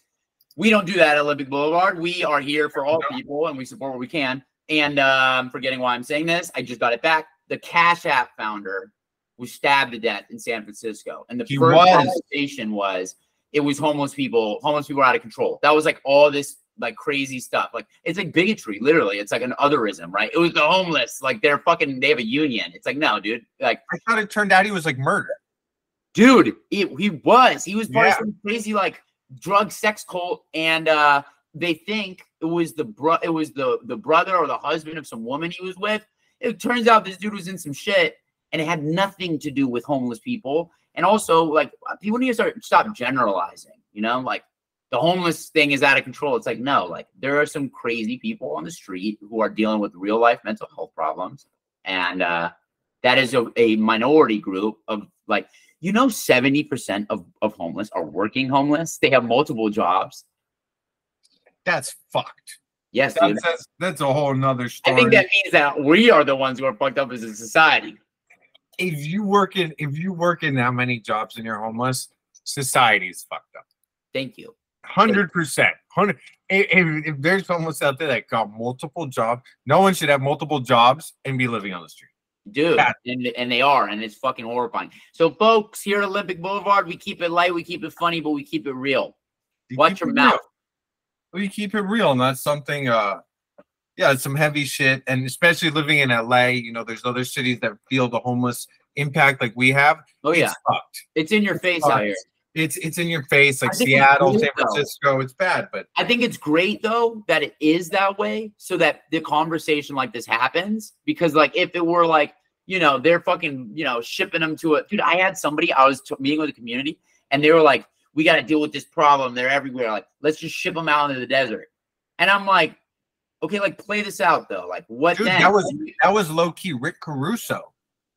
Speaker 2: we don't do that at Olympic Boulevard. We are here for all people and we support what we can. And um, forgetting why I'm saying this, I just got it back. The Cash App founder was stabbed to death in San Francisco, and the
Speaker 4: He
Speaker 2: first
Speaker 4: was.
Speaker 2: conversation was it was homeless people. Homeless people are out of control. That was like all this like crazy stuff. Like it's like bigotry, literally. It's like an otherism, right? It was the homeless. Like they're fucking. They have a union. It's like no, dude. Like
Speaker 4: I thought it turned out he was like murdered.
Speaker 2: dude he, he was he was part
Speaker 4: Yeah.
Speaker 2: of some crazy like drug sex cult and uh they think it was the bro it was the the brother or the husband of some woman he was with it turns out this dude was in some shit and it had nothing to do with homeless people And also, like people need to start stop generalizing. You know, like the homeless thing is out of control. It's like no, like there are some crazy people on the street who are dealing with real life mental health problems, and uh, that is a, a minority group of like you know 70% of, of homeless are working homeless they have multiple jobs
Speaker 4: That's fucked.
Speaker 2: Yes dude.
Speaker 4: That's that's, a whole nother story.
Speaker 2: i think that means that we are the ones who are fucked up as a society
Speaker 4: if you work in if you work in that many jobs and you're homeless, society's fucked up.
Speaker 2: thank you
Speaker 4: Hundred percent. Hundred. If, if, there's homeless out there that got multiple jobs, no one should have multiple jobs and be living on the street.
Speaker 2: dude and, and they are and it's fucking horrifying so folks here at olympic boulevard we keep it light we keep it funny but we keep it real
Speaker 4: You
Speaker 2: watch your mouth
Speaker 4: real. We keep it real, and that's something. uh Yeah, it's some heavy shit, and especially living in LA, you know, there's other cities that feel the homeless impact like we have.
Speaker 2: oh yeah
Speaker 4: It's fucked.
Speaker 2: it's in your face out here
Speaker 4: It's it's in your face, like
Speaker 2: I think it's
Speaker 4: Seattle, San
Speaker 2: though.
Speaker 4: Francisco. It's bad, but
Speaker 2: I think it's great though that it is that way so that the conversation like this happens because like if it were like you know they're fucking you know shipping them to a dude I had somebody I was t- meeting with the community and they were like we got to deal with this problem they're everywhere like let's just ship them out into the desert and I'm like okay like play this out though like what
Speaker 4: Dude,
Speaker 2: then
Speaker 4: that was that was low key Rick Caruso.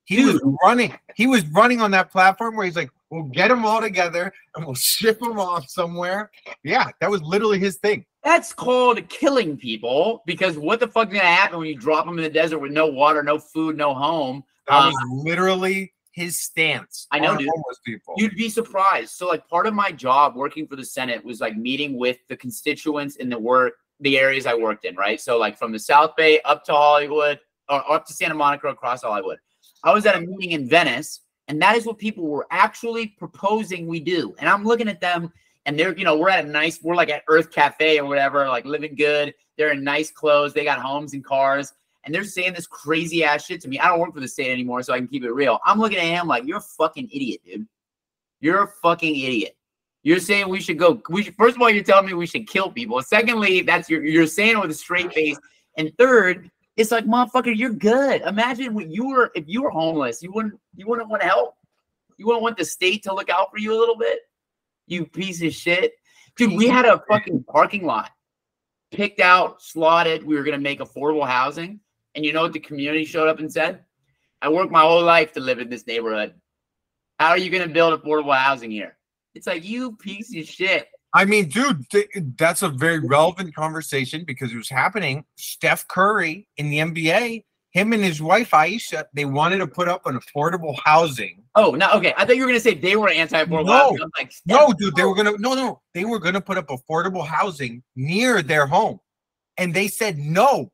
Speaker 4: He
Speaker 2: Dude.
Speaker 4: was running. He was running on that platform where he's like, "We'll get them all together and we'll ship them off somewhere." Yeah, that was literally his thing.
Speaker 2: that's called killing people because what the fuck is gonna happen when you drop them in the desert with no water no food no home
Speaker 4: That
Speaker 2: Uh,
Speaker 4: was literally his stance.
Speaker 2: I know, dude.
Speaker 4: people.
Speaker 2: You'd be surprised. So, like, part of my job working for the Senate was like meeting with the constituents in the work, the areas I worked in, right? So, like, from the South Bay up to Hollywood or up to Santa Monica across Hollywood. I was at a meeting in Venice, and that is what people were actually proposing we do. And I'm looking at them, and they're, you know, we're at a nice, we're like at Earth Cafe or whatever, like living good. They're in nice clothes, they got homes and cars. And they're saying this crazy ass shit to me. I don't work for the state anymore, so I can keep it real. I'm looking at him like, you're a fucking idiot, dude. You're a fucking idiot. You're saying we should go. We should, first of all, you're telling me we should kill people. Secondly, that's you're, you're saying it with a straight face. And third, it's like, motherfucker, you're good. Imagine when you were if you were homeless, you wouldn't you wouldn't want to help. You wouldn't want the state to look out for you a little bit. You piece of shit, dude. We had a fucking parking lot picked out, slotted. We were gonna make affordable housing, and you know what the community showed up and said? I worked my whole life to live in this neighborhood. How are you going to build affordable housing here? It's like you piece of shit.
Speaker 4: I mean, dude, th- that's a very relevant conversation because it was happening. Steph Curry in the NBA, him and his wife Ayesha, they wanted to put up an affordable housing.
Speaker 2: Oh, no, okay. I thought you were going to say they were anti-affordable
Speaker 4: No.
Speaker 2: housing. I'm like,
Speaker 4: No, dude, they were gonna no, no, they were gonna put up affordable housing near their home, and they said no.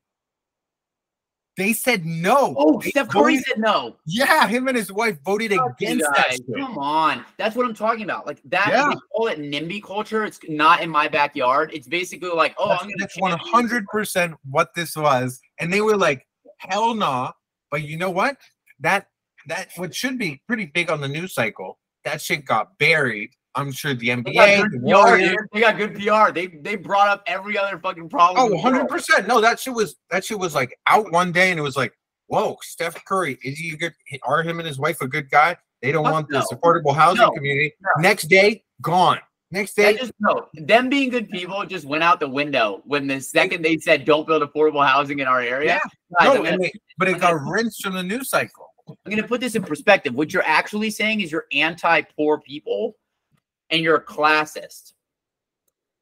Speaker 4: They said no.
Speaker 2: Oh,
Speaker 4: They
Speaker 2: Steph Curry
Speaker 4: voted-
Speaker 2: said no.
Speaker 4: Yeah, him and his wife voted against that.
Speaker 2: guys. Come on, that's what I'm talking about. Like that,
Speaker 4: Yeah.
Speaker 2: they call it NIMBY culture. It's not in my backyard. It's basically like, oh,
Speaker 4: That's,
Speaker 2: I'm going
Speaker 4: that's 100 percent what this was, and they were like, "Hell nah!" But you know what? That that what should be pretty big on the news cycle. That shit got buried. I'm sure the NBA,
Speaker 2: good
Speaker 4: the Warriors.
Speaker 2: They got good PR. They they brought up every other fucking problem.
Speaker 4: Oh, 100 percent. No, that shit was that shit was like out one day, and it was like, "Whoa, Steph Curry is he a good? Are him and his wife a good guy? They don't
Speaker 2: Fuck
Speaker 4: want this
Speaker 2: no.
Speaker 4: affordable housing
Speaker 2: No.
Speaker 4: community."
Speaker 2: No.
Speaker 4: Next day, gone. Next day,
Speaker 2: just no. Them being good people just went out the window when the second they said don't build affordable housing in our area.
Speaker 4: Yeah.
Speaker 2: Guys,
Speaker 4: no,
Speaker 2: gonna,
Speaker 4: they- but it got rinsed from the news cycle.
Speaker 2: I'm gonna put this in perspective. What you're actually saying is you're anti-poor people and you're a classist.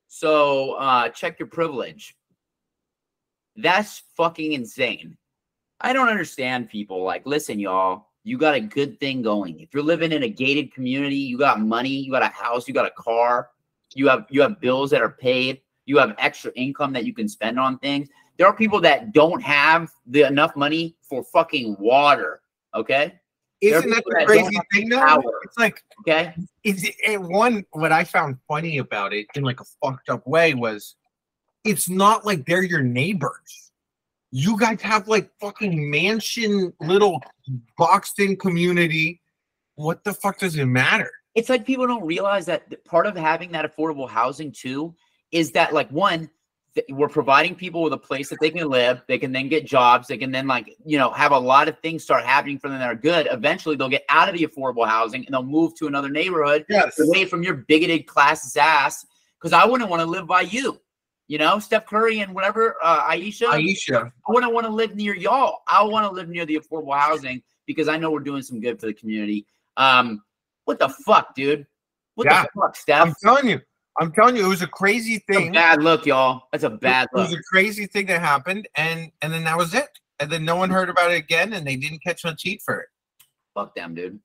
Speaker 2: So uh check your privilege. That's fucking insane. I don't understand people like, listen, y'all, you got a good thing going. If you're living in a gated community, you got money, you got a house, you got a car, you have you have bills that are paid, you have extra income that you can spend on things. There are people that don't have the enough money for fucking water. Okay.
Speaker 4: Isn't that the crazy thing though?
Speaker 2: power.
Speaker 4: It's like
Speaker 2: Okay.
Speaker 4: is it, it one what I found funny about it in like a fucked up way was it's not like they're your neighbors. You guys have like fucking mansion little boxed in community. What the fuck does it matter?
Speaker 2: it's like people don't realize that part of having that affordable housing too is that like one we're providing people with a place that they can live. They can then get jobs. They can then like you know have a lot of things start happening for them that are good. Eventually, they'll get out of the affordable housing and they'll move to another neighborhood
Speaker 4: Yes.
Speaker 2: away from your bigoted classist ass. Because I wouldn't want to live by you. You know, Steph Curry and whatever uh, Ayesha.
Speaker 4: Ayesha.
Speaker 2: I wouldn't want to live near y'all. I want to live near the affordable housing because I know we're doing some good for the community. Um, what the fuck, dude? What
Speaker 4: Yeah.
Speaker 2: the fuck, Steph?
Speaker 4: I'm telling you. I'm telling you, it was a crazy
Speaker 2: That's a
Speaker 4: thing.
Speaker 2: bad look, y'all. That's a bad look.
Speaker 4: It was a crazy thing that happened, and and then that was it. And then no one heard about it again, and they didn't catch much heat for it.
Speaker 2: Fuck them, dude.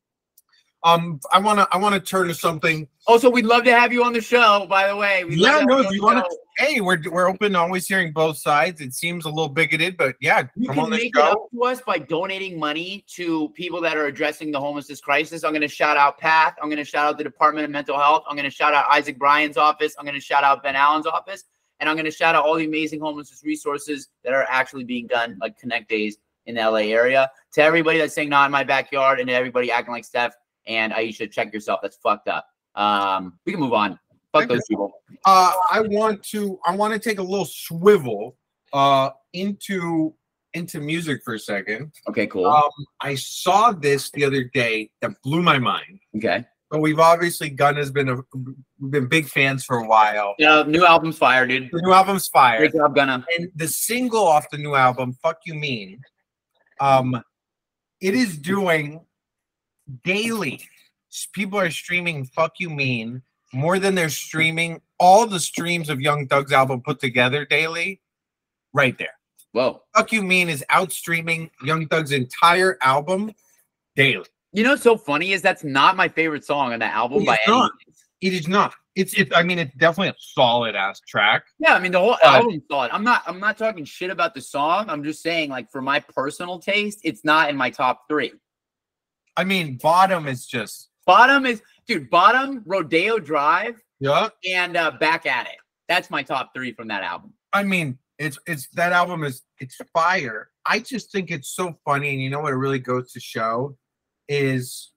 Speaker 4: Um, I wanna I wanna turn to something.
Speaker 2: Also, we'd love to have you on the show. By the way, we'd
Speaker 4: yeah, no, if you wanna,
Speaker 2: show.
Speaker 4: hey, we're we're open, always hearing both sides. It seems a little bigoted, but yeah,
Speaker 2: you
Speaker 4: come
Speaker 2: can
Speaker 4: on the
Speaker 2: make it up to us by donating money to people that are addressing the homelessness crisis. I'm going to shout out Path. I'm going to shout out the Department of Mental Health. I'm going to shout out Isaac Bryan's office. I'm going to shout out Ben Allen's office. And I'm going to shout out all the amazing homelessness resources that are actually being done, like Connect Days in the LA area. To everybody that's saying not in my backyard and to everybody acting like Steph and Ayesha, check yourself. That's fucked up. Um, we can move on. Fuck those people.
Speaker 4: Uh, I want to I want to take a little swivel uh into into music for a second.
Speaker 2: Okay, cool.
Speaker 4: Um, I saw this the other day that blew my mind.
Speaker 2: okay.
Speaker 4: But we've obviously Gunn has been a we've been big fans for a while.
Speaker 2: Yeah, new album's fire, dude.
Speaker 4: The new album's fire.
Speaker 2: Great job, Gunna.
Speaker 4: and the single off the new album fuck you mean um it is doing daily people are streaming fuck you mean more than they're streaming all the streams of young thug's album put together daily right there
Speaker 2: Whoa.
Speaker 4: fuck you mean is outstreaming young thug's entire album daily
Speaker 2: You know what's so funny is that's not my favorite song on that album
Speaker 4: It's
Speaker 2: by any
Speaker 4: it is not it's it, i mean it's definitely a solid ass track
Speaker 2: Yeah, I mean the whole album's solid. I'm not I'm not talking shit about the song. I'm just saying, like, for my personal taste, it's not in my top three.
Speaker 4: I mean bottom is just
Speaker 2: Bottom is dude, bottom, Rodeo Drive,
Speaker 4: yeah
Speaker 2: and uh back at it. That's my top three from that album.
Speaker 4: I mean, it's it's that album is it's fire. I just think it's so funny, and you know what it really goes to show is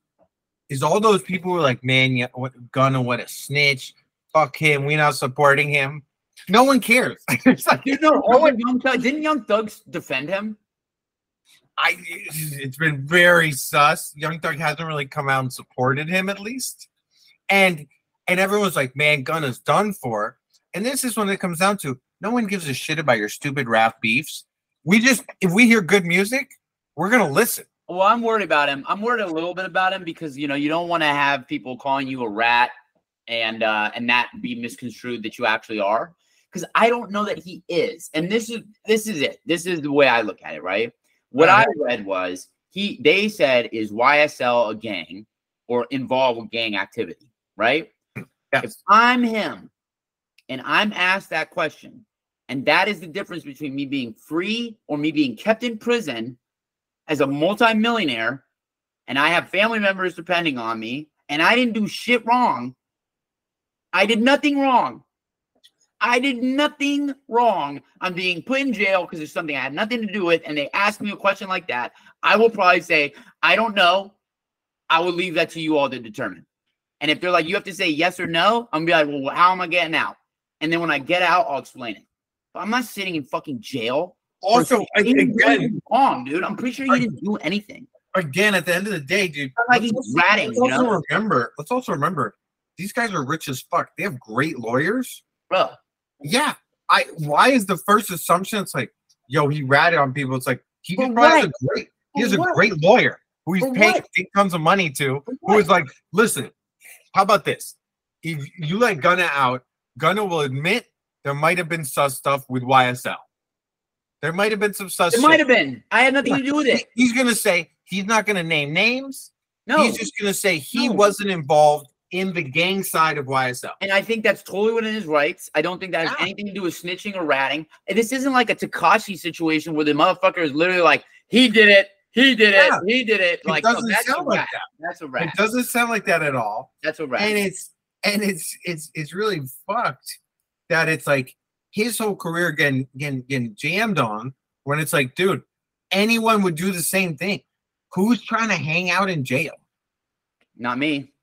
Speaker 4: is all those people were like, man, yeah, what Gunna, what a snitch, fuck him, we not supporting him. No one cares. it's like,
Speaker 2: Dude, no, oh, and Young Thug, didn't Young Thugs defend him?
Speaker 4: I it's been very sus. Young Thug hasn't really come out and supported him at least, and and everyone's like, man, Gunna's done for. And this is when it comes down to no one gives a shit about your stupid rap beefs. We just if we hear good music, we're gonna listen.
Speaker 2: Well, I'm worried about him. I'm worried a little bit about him because you know you don't want to have people calling you a rat and uh and that be misconstrued that you actually are. Because I don't know that he is. And this is this is it. This is the way I look at it, right? What uh-huh. I read was he they said is YSL a gang or involved with gang activity, right? If I'm him and I'm asked that question, and that is the difference between me being free or me being kept in prison as a multimillionaire and I have family members depending on me and I didn't do shit wrong. I did nothing wrong. I did nothing wrong. I'm being put in jail because there's something I had nothing to do with, and they ask me a question like that. I will probably say, I don't know. I will leave that to you all to determine. And if they're like, you have to say yes or no, I'm gonna be like, well, how am I getting out? And then when I get out, I'll explain it. But I'm not sitting in fucking jail.
Speaker 4: Also, I-
Speaker 2: he didn't do
Speaker 4: again,
Speaker 2: wrong, dude. I'm pretty sure he didn't do anything.
Speaker 4: again, at the end of the day, dude.
Speaker 2: like he's ratting,
Speaker 4: let's
Speaker 2: you
Speaker 4: also
Speaker 2: know?
Speaker 4: remember. Let's also remember these guys are rich as fuck. They have great lawyers.
Speaker 2: Bro,
Speaker 4: Yeah. I why is the first assumption it's like, yo, he ratted on people. It's like he just probably has a great he has a great lawyer who he's paying big tons of money to, who is like, listen, how about this? If you let Gunna out, Gunna will admit there might have been sus stuff with YSL. There might have been some sus.
Speaker 2: it might have been. I had nothing to do with it.
Speaker 4: He's gonna say he's not gonna name names.
Speaker 2: No.
Speaker 4: He's just gonna say he
Speaker 2: No.
Speaker 4: wasn't involved in the gang side of YSL.
Speaker 2: And I think that's totally within his rights. I don't think that has
Speaker 4: Yeah.
Speaker 2: anything to do with snitching or ratting. And this isn't like a Tekashi situation where the motherfucker is literally like, he did it, he did
Speaker 4: Yeah.
Speaker 2: it, he did it.
Speaker 4: It
Speaker 2: Like, no,
Speaker 4: doesn't
Speaker 2: that's a
Speaker 4: sound like that.
Speaker 2: That's a rat.
Speaker 4: It doesn't sound like that at all.
Speaker 2: That's a rat.
Speaker 4: and it's and it's it's it's really fucked that it's like his whole career getting getting, getting jammed on when it's like dude anyone would do the same thing who's trying to hang out in jail
Speaker 2: Not me.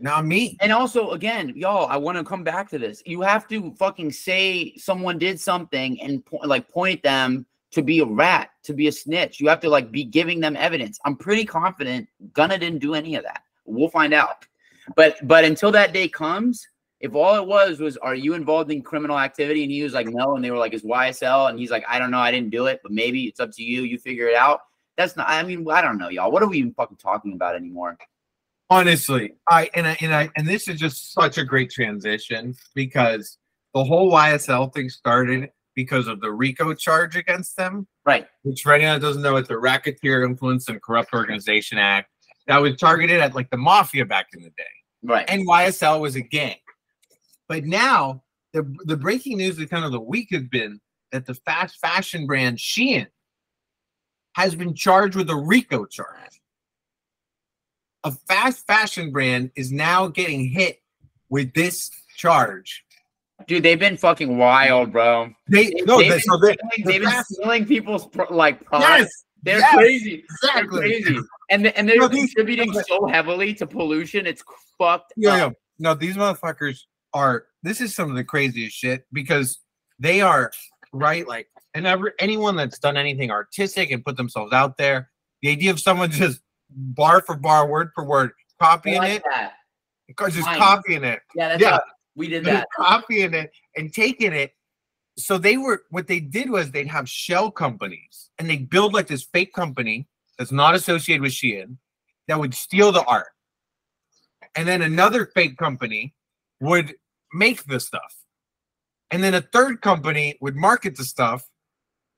Speaker 4: Not me.
Speaker 2: And also, again, y'all, I want to come back to this. You have to fucking say someone did something and po- like point them to be a rat, to be a snitch. You have to like be giving them evidence. I'm pretty confident Gunna didn't do any of that. We'll find out. But but until that day comes, if all it was was, are you involved in criminal activity? And he was like, no. And they were like, is YSL? And he's like, I don't know. I didn't do it, but maybe it's up to you. You figure it out. That's not. I mean, I don't know, y'all. What are we even fucking talking about anymore?
Speaker 4: Honestly, I and I and I and this is just such a great transition because the whole YSL thing started because of the RICO charge against them,
Speaker 2: Right.
Speaker 4: which for anyone that doesn't know, it's the Racketeer Influence and Corrupt Organization Act that was targeted at like the mafia back in the day.
Speaker 2: Right.
Speaker 4: and YSL was a gang. But now the the breaking news of kind of the week has been that the fast fashion brand Shein has been charged with a RICO charge. A fast fashion brand is now getting hit with this charge.
Speaker 2: Dude, they've been fucking wild, bro.
Speaker 4: They no,
Speaker 2: they've
Speaker 4: they,
Speaker 2: been,
Speaker 4: so they,
Speaker 2: stealing,
Speaker 4: the
Speaker 2: they've been
Speaker 4: fast-
Speaker 2: stealing people's like products.
Speaker 4: yes,
Speaker 2: They're
Speaker 4: yes,
Speaker 2: crazy. They're
Speaker 4: exactly.
Speaker 2: crazy. And and they're
Speaker 4: No, these-
Speaker 2: contributing so heavily to pollution. It's fucked
Speaker 4: Yeah,
Speaker 2: up.
Speaker 4: yeah. No, these motherfuckers are. This is some of the craziest shit because they are right. Like, and ever anyone that's done anything artistic and put themselves out there, the idea of someone just bar for bar, word for word, copying
Speaker 2: like
Speaker 4: it,
Speaker 2: that.
Speaker 4: because just copying it,
Speaker 2: Yeah, that's
Speaker 4: Yeah.
Speaker 2: We did that.
Speaker 4: copying it and taking it. So they were what they did was they'd have shell companies and they build like this fake company that's not associated with Shein that would steal the art. And then another fake company would make the stuff. And then a third company would market the stuff.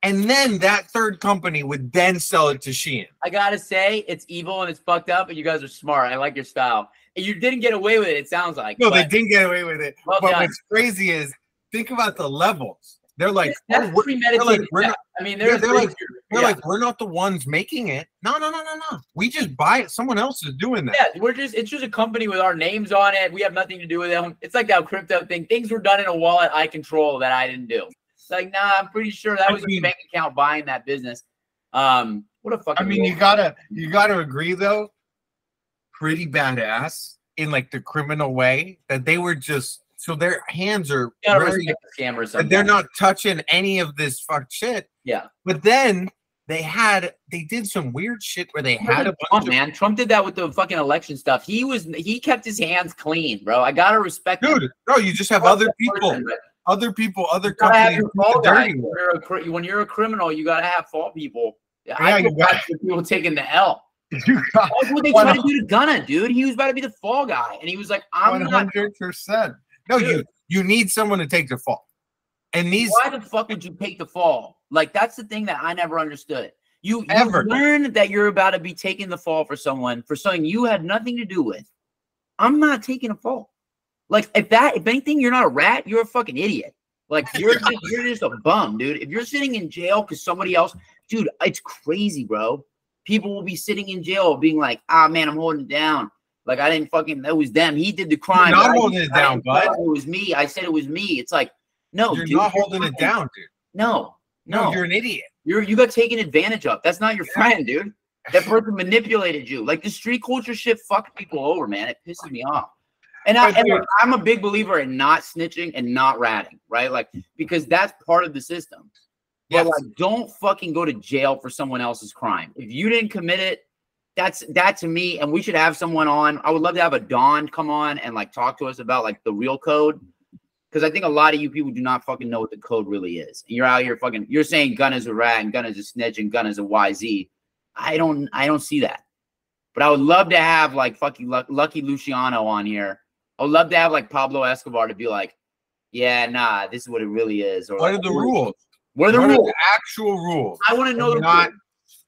Speaker 4: And then that third company would then sell it to Shein.
Speaker 2: I gotta say, it's evil and it's fucked up, and you guys are smart. I like your style. And you didn't get away with it. It sounds like.
Speaker 4: No, they didn't get away with it.
Speaker 2: Well
Speaker 4: but
Speaker 2: done.
Speaker 4: what's crazy is think about the levels. They're like,
Speaker 2: that's
Speaker 4: oh, we're-
Speaker 2: premeditated.
Speaker 4: we're not-
Speaker 2: I mean, there's
Speaker 4: they're like- They're
Speaker 2: yeah.
Speaker 4: like, we're not the ones making it. No, no, no, no, no. We just buy it. Someone else is doing that.
Speaker 2: Yeah, we're just it's just a company with our names on it. We have nothing to do with them. It's like that crypto thing. Things were done in a wallet I control that I didn't do. Like, nah, I'm pretty sure that
Speaker 4: I
Speaker 2: was
Speaker 4: mean-
Speaker 2: a bank account buying that business. Um, what a fucking I
Speaker 4: mean, you gotta you gotta agree though, pretty badass in like the criminal way that they were just so their hands are very,
Speaker 2: the
Speaker 4: they're not touching any of this fuck shit.
Speaker 2: Yeah.
Speaker 4: But then they had they did some weird shit where they had a
Speaker 2: Trump,
Speaker 4: of
Speaker 2: man. Trump did that with the fucking election stuff. He was he kept his hands clean, bro. I gotta respect him.
Speaker 4: dude. No, you just have other people,
Speaker 2: person,
Speaker 4: other people, other
Speaker 2: you gotta have
Speaker 4: companies.
Speaker 2: fall
Speaker 4: the
Speaker 2: When you're, a, when you're a criminal, you gotta have fall people.
Speaker 4: Yeah,
Speaker 2: I
Speaker 4: you
Speaker 2: feel
Speaker 4: got-
Speaker 2: people taking the L.
Speaker 4: You got
Speaker 2: That's what they
Speaker 4: One
Speaker 2: tried to do to Gunna, dude. He was about to be the fall guy, and he was like, "I'm
Speaker 4: one
Speaker 2: not."
Speaker 4: hundred percent. No, you you need someone to take the fall. And these
Speaker 2: Why the fuck would you take the fall? Like that's the thing that I never understood. You, you
Speaker 4: Ever.
Speaker 2: learn that you're about to be taking the fall for someone for something you had nothing to do with. I'm not taking a fall. Like if that, if anything, you're not a rat. You're a fucking idiot. Like you're just, you're just a bum, dude. If you're sitting in jail because somebody else, dude, it's crazy, bro. People will be sitting in jail being like, ah, man, I'm holding it down. Like I didn't fucking. That was them. He did the crime.
Speaker 4: not
Speaker 2: but I-
Speaker 4: holding it down, bud.
Speaker 2: It was me. I said it was me. It's like, no,
Speaker 4: you're
Speaker 2: dude,
Speaker 4: not holding it down, dude.
Speaker 2: No,
Speaker 4: No,
Speaker 2: no,
Speaker 4: you're an idiot.
Speaker 2: you're you got taken advantage of. That's not your friend, dude. That person manipulated you. Like the street culture shit fucked people over, man. It pisses me off. And, I, and look, I'm a big believer in not snitching and not ratting, right? Like because that's part of the system. But
Speaker 4: Yes.
Speaker 2: like, don't fucking go to jail for someone else's crime. If you didn't commit it, that's that to me. And we should have someone on. I would love to have a Don come on and like talk to us about like the real code. Because I think a lot of you people do not fucking know what the code really is. And you're out here fucking. You're saying gun is a rat and gun is a snitch and gun is a YZ. I don't. I don't see that. But I would love to have like fucking Lucky Luciano on here. I would love to have like Pablo Escobar to be like, yeah, nah, this is what it really is. Or
Speaker 4: What
Speaker 2: like,
Speaker 4: are the rules?
Speaker 2: What are the
Speaker 4: What
Speaker 2: rules?
Speaker 4: the actual rules?
Speaker 2: I want to know the
Speaker 4: And not
Speaker 2: rules.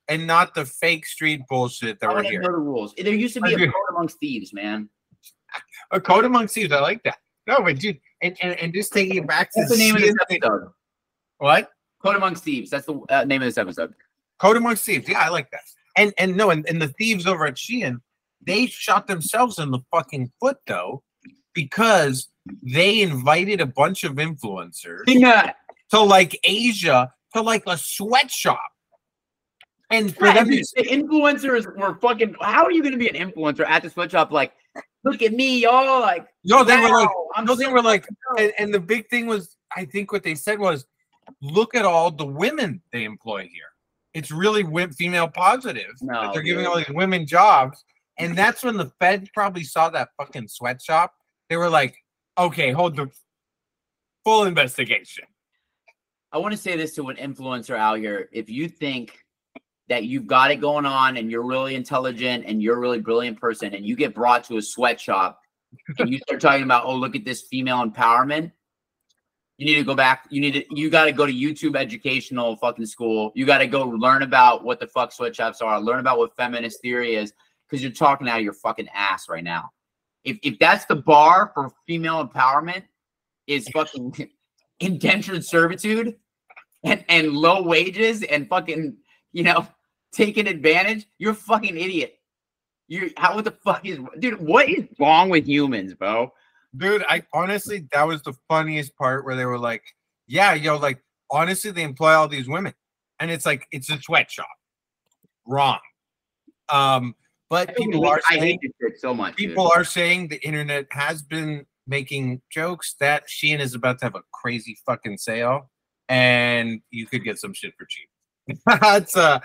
Speaker 4: and not the fake street bullshit that
Speaker 2: I
Speaker 4: we're here.
Speaker 2: know the rules. There used to be
Speaker 4: I
Speaker 2: a
Speaker 4: do.
Speaker 2: code amongst thieves, man.
Speaker 4: A code amongst thieves. I like that. No, but dude, and, and, and just taking it back to
Speaker 2: That's the name of this episode.
Speaker 4: What?
Speaker 2: Code amongst thieves. That's the uh, name of this episode.
Speaker 4: Code amongst thieves. Yeah, I like that. And and no, and, and the thieves over at Shein, they shot themselves in the fucking foot though, because they invited a bunch of influencers
Speaker 2: that.
Speaker 4: to like Asia to like a sweatshop. And for
Speaker 2: Yeah,
Speaker 4: them, to-
Speaker 2: the influencers were fucking. How are you going to be an influencer at the sweatshop? Like, look at me, y'all. Like,
Speaker 4: no, they were like,
Speaker 2: I'm
Speaker 4: no, they
Speaker 2: so
Speaker 4: were like, and, and the big thing was, I think what they said was, look at all the women they employ here. It's really female positive. that
Speaker 2: No,
Speaker 4: they're giving
Speaker 2: dude.
Speaker 4: all these women jobs, and that's when the Fed probably saw that fucking sweatshop. They were like, okay, hold the full investigation.
Speaker 2: I want to say this to an influencer out here. If you think that you've got it going on and you're really intelligent and you're a really brilliant person and you get brought to a sweatshop and you start talking about, oh, look at this female empowerment, you need to go back. You need to, you got to go to YouTube educational fucking school. You got to go learn about what the fuck sweatshops are, learn about what feminist theory is, because you're talking out of your fucking ass right now. If, if that's the bar for female empowerment, is fucking indentured servitude and, and low wages and fucking, you know, taking advantage, you're a fucking idiot. You how the fuck is dude, what is wrong with humans, bro?
Speaker 4: Dude, I honestly, that was the funniest part where they were like, yeah, yo, like, honestly, they employ all these women. And it's like, it's a sweatshop. Wrong. Um, but people are
Speaker 2: I
Speaker 4: saying,
Speaker 2: hate this shit so much. dude.
Speaker 4: people are saying the internet has been making jokes that Shein is about to have a crazy fucking sale and you could get some shit for cheap. that's uh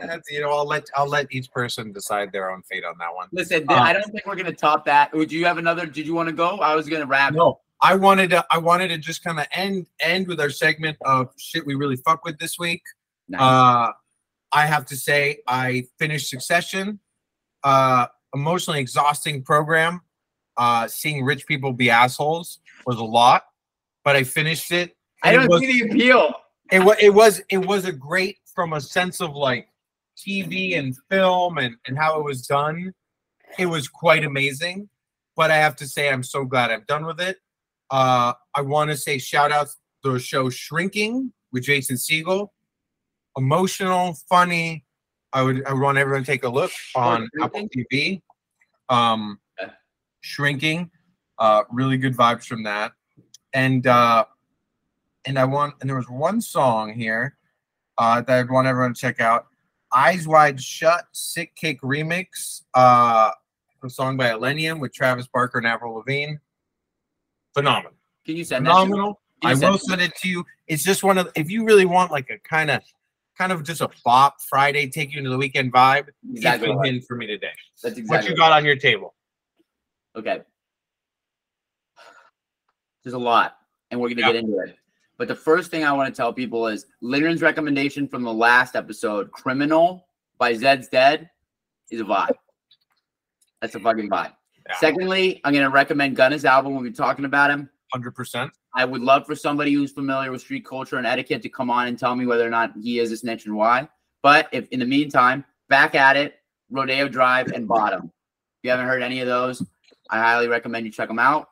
Speaker 4: that's you know, I'll let I'll let each person decide their own fate on that one.
Speaker 2: Listen,
Speaker 4: Uh,
Speaker 2: I don't think we're gonna top that. Would you have another? Did you want to go? I was gonna wrap.
Speaker 4: No, I wanted to I wanted to just kind of end end with our segment of shit we really fuck with this week.
Speaker 2: Nice.
Speaker 4: Uh I have to say I finished Succession. Uh emotionally exhausting program. Uh seeing rich people be assholes was a lot, but I finished it.
Speaker 2: I don't
Speaker 4: it was,
Speaker 2: see the appeal.
Speaker 4: it was it was it was a great from a sense of like TV and film and and how it was done. It was quite amazing, but I have to say I'm so glad I'm done with it. Uh, I want to say shout out to the show Shrinking with Jason Segel. Emotional, funny. I would I would want everyone to take a look on Apple TV. Um, Shrinking, uh, really good vibes from that, and uh, and I want and there was one song here uh, that I'd want everyone to check out. Eyes Wide Shut, Sickick remix, uh, a song by Illenium with Travis Barker and Avril Lavigne. Phenomenal,
Speaker 2: Can you send that? to
Speaker 4: phenomenal. I will send it to you. It's just one of if you really want like a kind of kind of just a bop Friday, take you into the weekend vibe. Exactly.
Speaker 2: Exactly. Right.
Speaker 4: in for me today.
Speaker 2: That's
Speaker 4: What you got on your table?
Speaker 2: Okay. There's a lot, and we're gonna
Speaker 4: Yeah.
Speaker 2: get into it. But the first thing I want to tell people is Lindgren's recommendation from the last episode, "Criminal" by Zeds Dead, is a vibe. That's a fucking vibe.
Speaker 4: Yeah.
Speaker 2: Secondly, I'm gonna recommend Gunna's album. We'll be talking about him.
Speaker 4: Hundred percent.
Speaker 2: I would love for somebody who's familiar with street culture and etiquette to come on and tell me whether or not he is a snitch and why. But if in the meantime, back at it, Rodeo Drive and Bottom. If you haven't heard any of those, I highly recommend you check them out.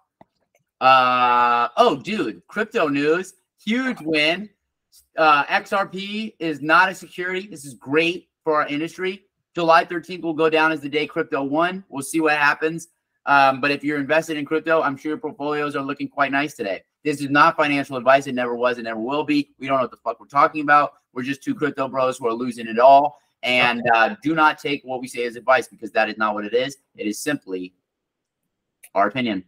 Speaker 2: Uh oh, dude, crypto news, huge win. Uh, XRP is not a security. This is great for our industry. July 13th will go down as the day crypto won. We'll see what happens. Um, but if you're invested in crypto, I'm sure your portfolios are looking quite nice today. This is not financial advice. It never was. It never will be. We don't know what the fuck we're talking about. We're just two crypto bros who are losing it all. And uh, do not take what we say as advice because that is not what it is. It is simply our opinion.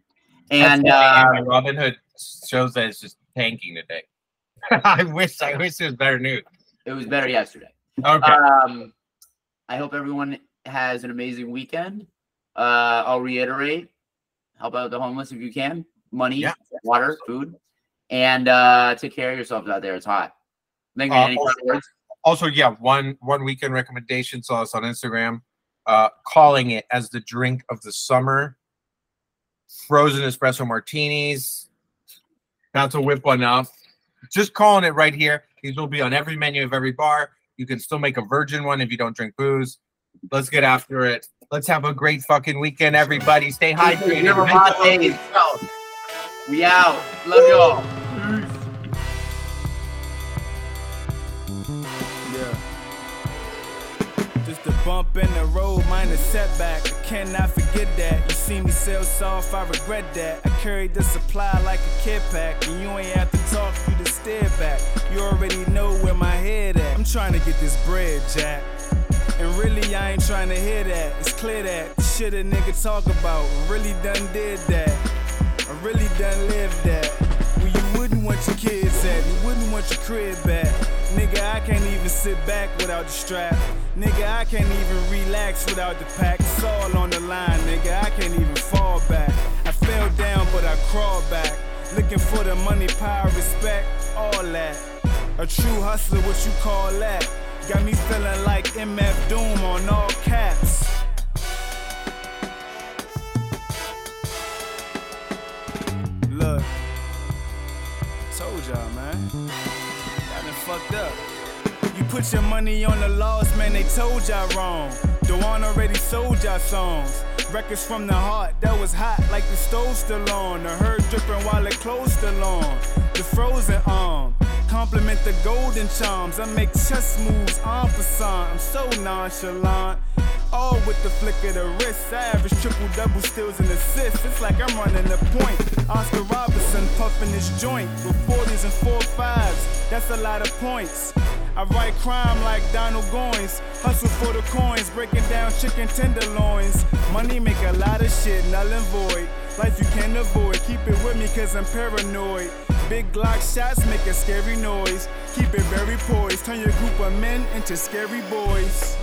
Speaker 2: And uh,
Speaker 4: Robinhood shows that it's just tanking today. I wish I wish there was better news.
Speaker 2: it was better yesterday.
Speaker 4: Okay.
Speaker 2: Um, I hope everyone has an amazing weekend. Uh, I'll reiterate: help out the homeless if you can. Money,
Speaker 4: Yeah.
Speaker 2: Water, food, and uh, take care of yourselves out there. It's hot. Think of
Speaker 4: Uh,
Speaker 2: any
Speaker 4: also-
Speaker 2: words?
Speaker 4: also, yeah, one one weekend recommendation. Saw us on Instagram, uh, calling it as the drink of the summer. Frozen espresso martinis. Not to whip one up. Just calling it right here. These will be on every menu of every bar. You can still make a virgin one if you don't drink booze. Let's get after it. Let's have a great fucking weekend, everybody. Stay hydrated.
Speaker 2: Never hot days. We out. Love y'all.
Speaker 3: Yeah. Just a bump in the road, minor setback. I cannot forget that. You see me sell soft, I regret that. I carry the supply like a kid pack. And you ain't have to talk, you just stare back. You already know where my head at. I'm trying to get this bread, Jack. And really, I ain't trying to hear that. It's clear that the shit a nigga talk about really done did that. I really done lived that. Where you wouldn't want your kids at, you wouldn't want your crib back. Nigga, I can't even sit back without the strap. Nigga, I can't even relax without the pack. It's all on the line, nigga. I can't even fall back. I fell down, but I crawled back. Looking for the money, power, respect, all that. A true hustler, what you call that? Got me feeling like MF Doom on all caps. Told y'all, man. Y'all fucked up. You put your money on the laws, man, they told y'all wrong. Dewan already sold y'all songs. Records from the heart that was hot like the stove still on. The herd dripping while it closed still on. The frozen arm. Compliment the golden charms. I make chess moves en passant. I'm so nonchalant. All with the flick of the wrist. Average triple double steals and assists. It's like I'm running the point. Oscar Robertson puffing his joint with 40s and 4 5s. That's a lot of points. I write crime like Donald Goines. Hustle for the coins, breaking down chicken tenderloins. Money make a lot of shit null and void. Life you can't avoid. Keep it with me cause I'm paranoid. Big Glock shots make a scary noise. Keep it very poised. Turn your group of men into scary boys.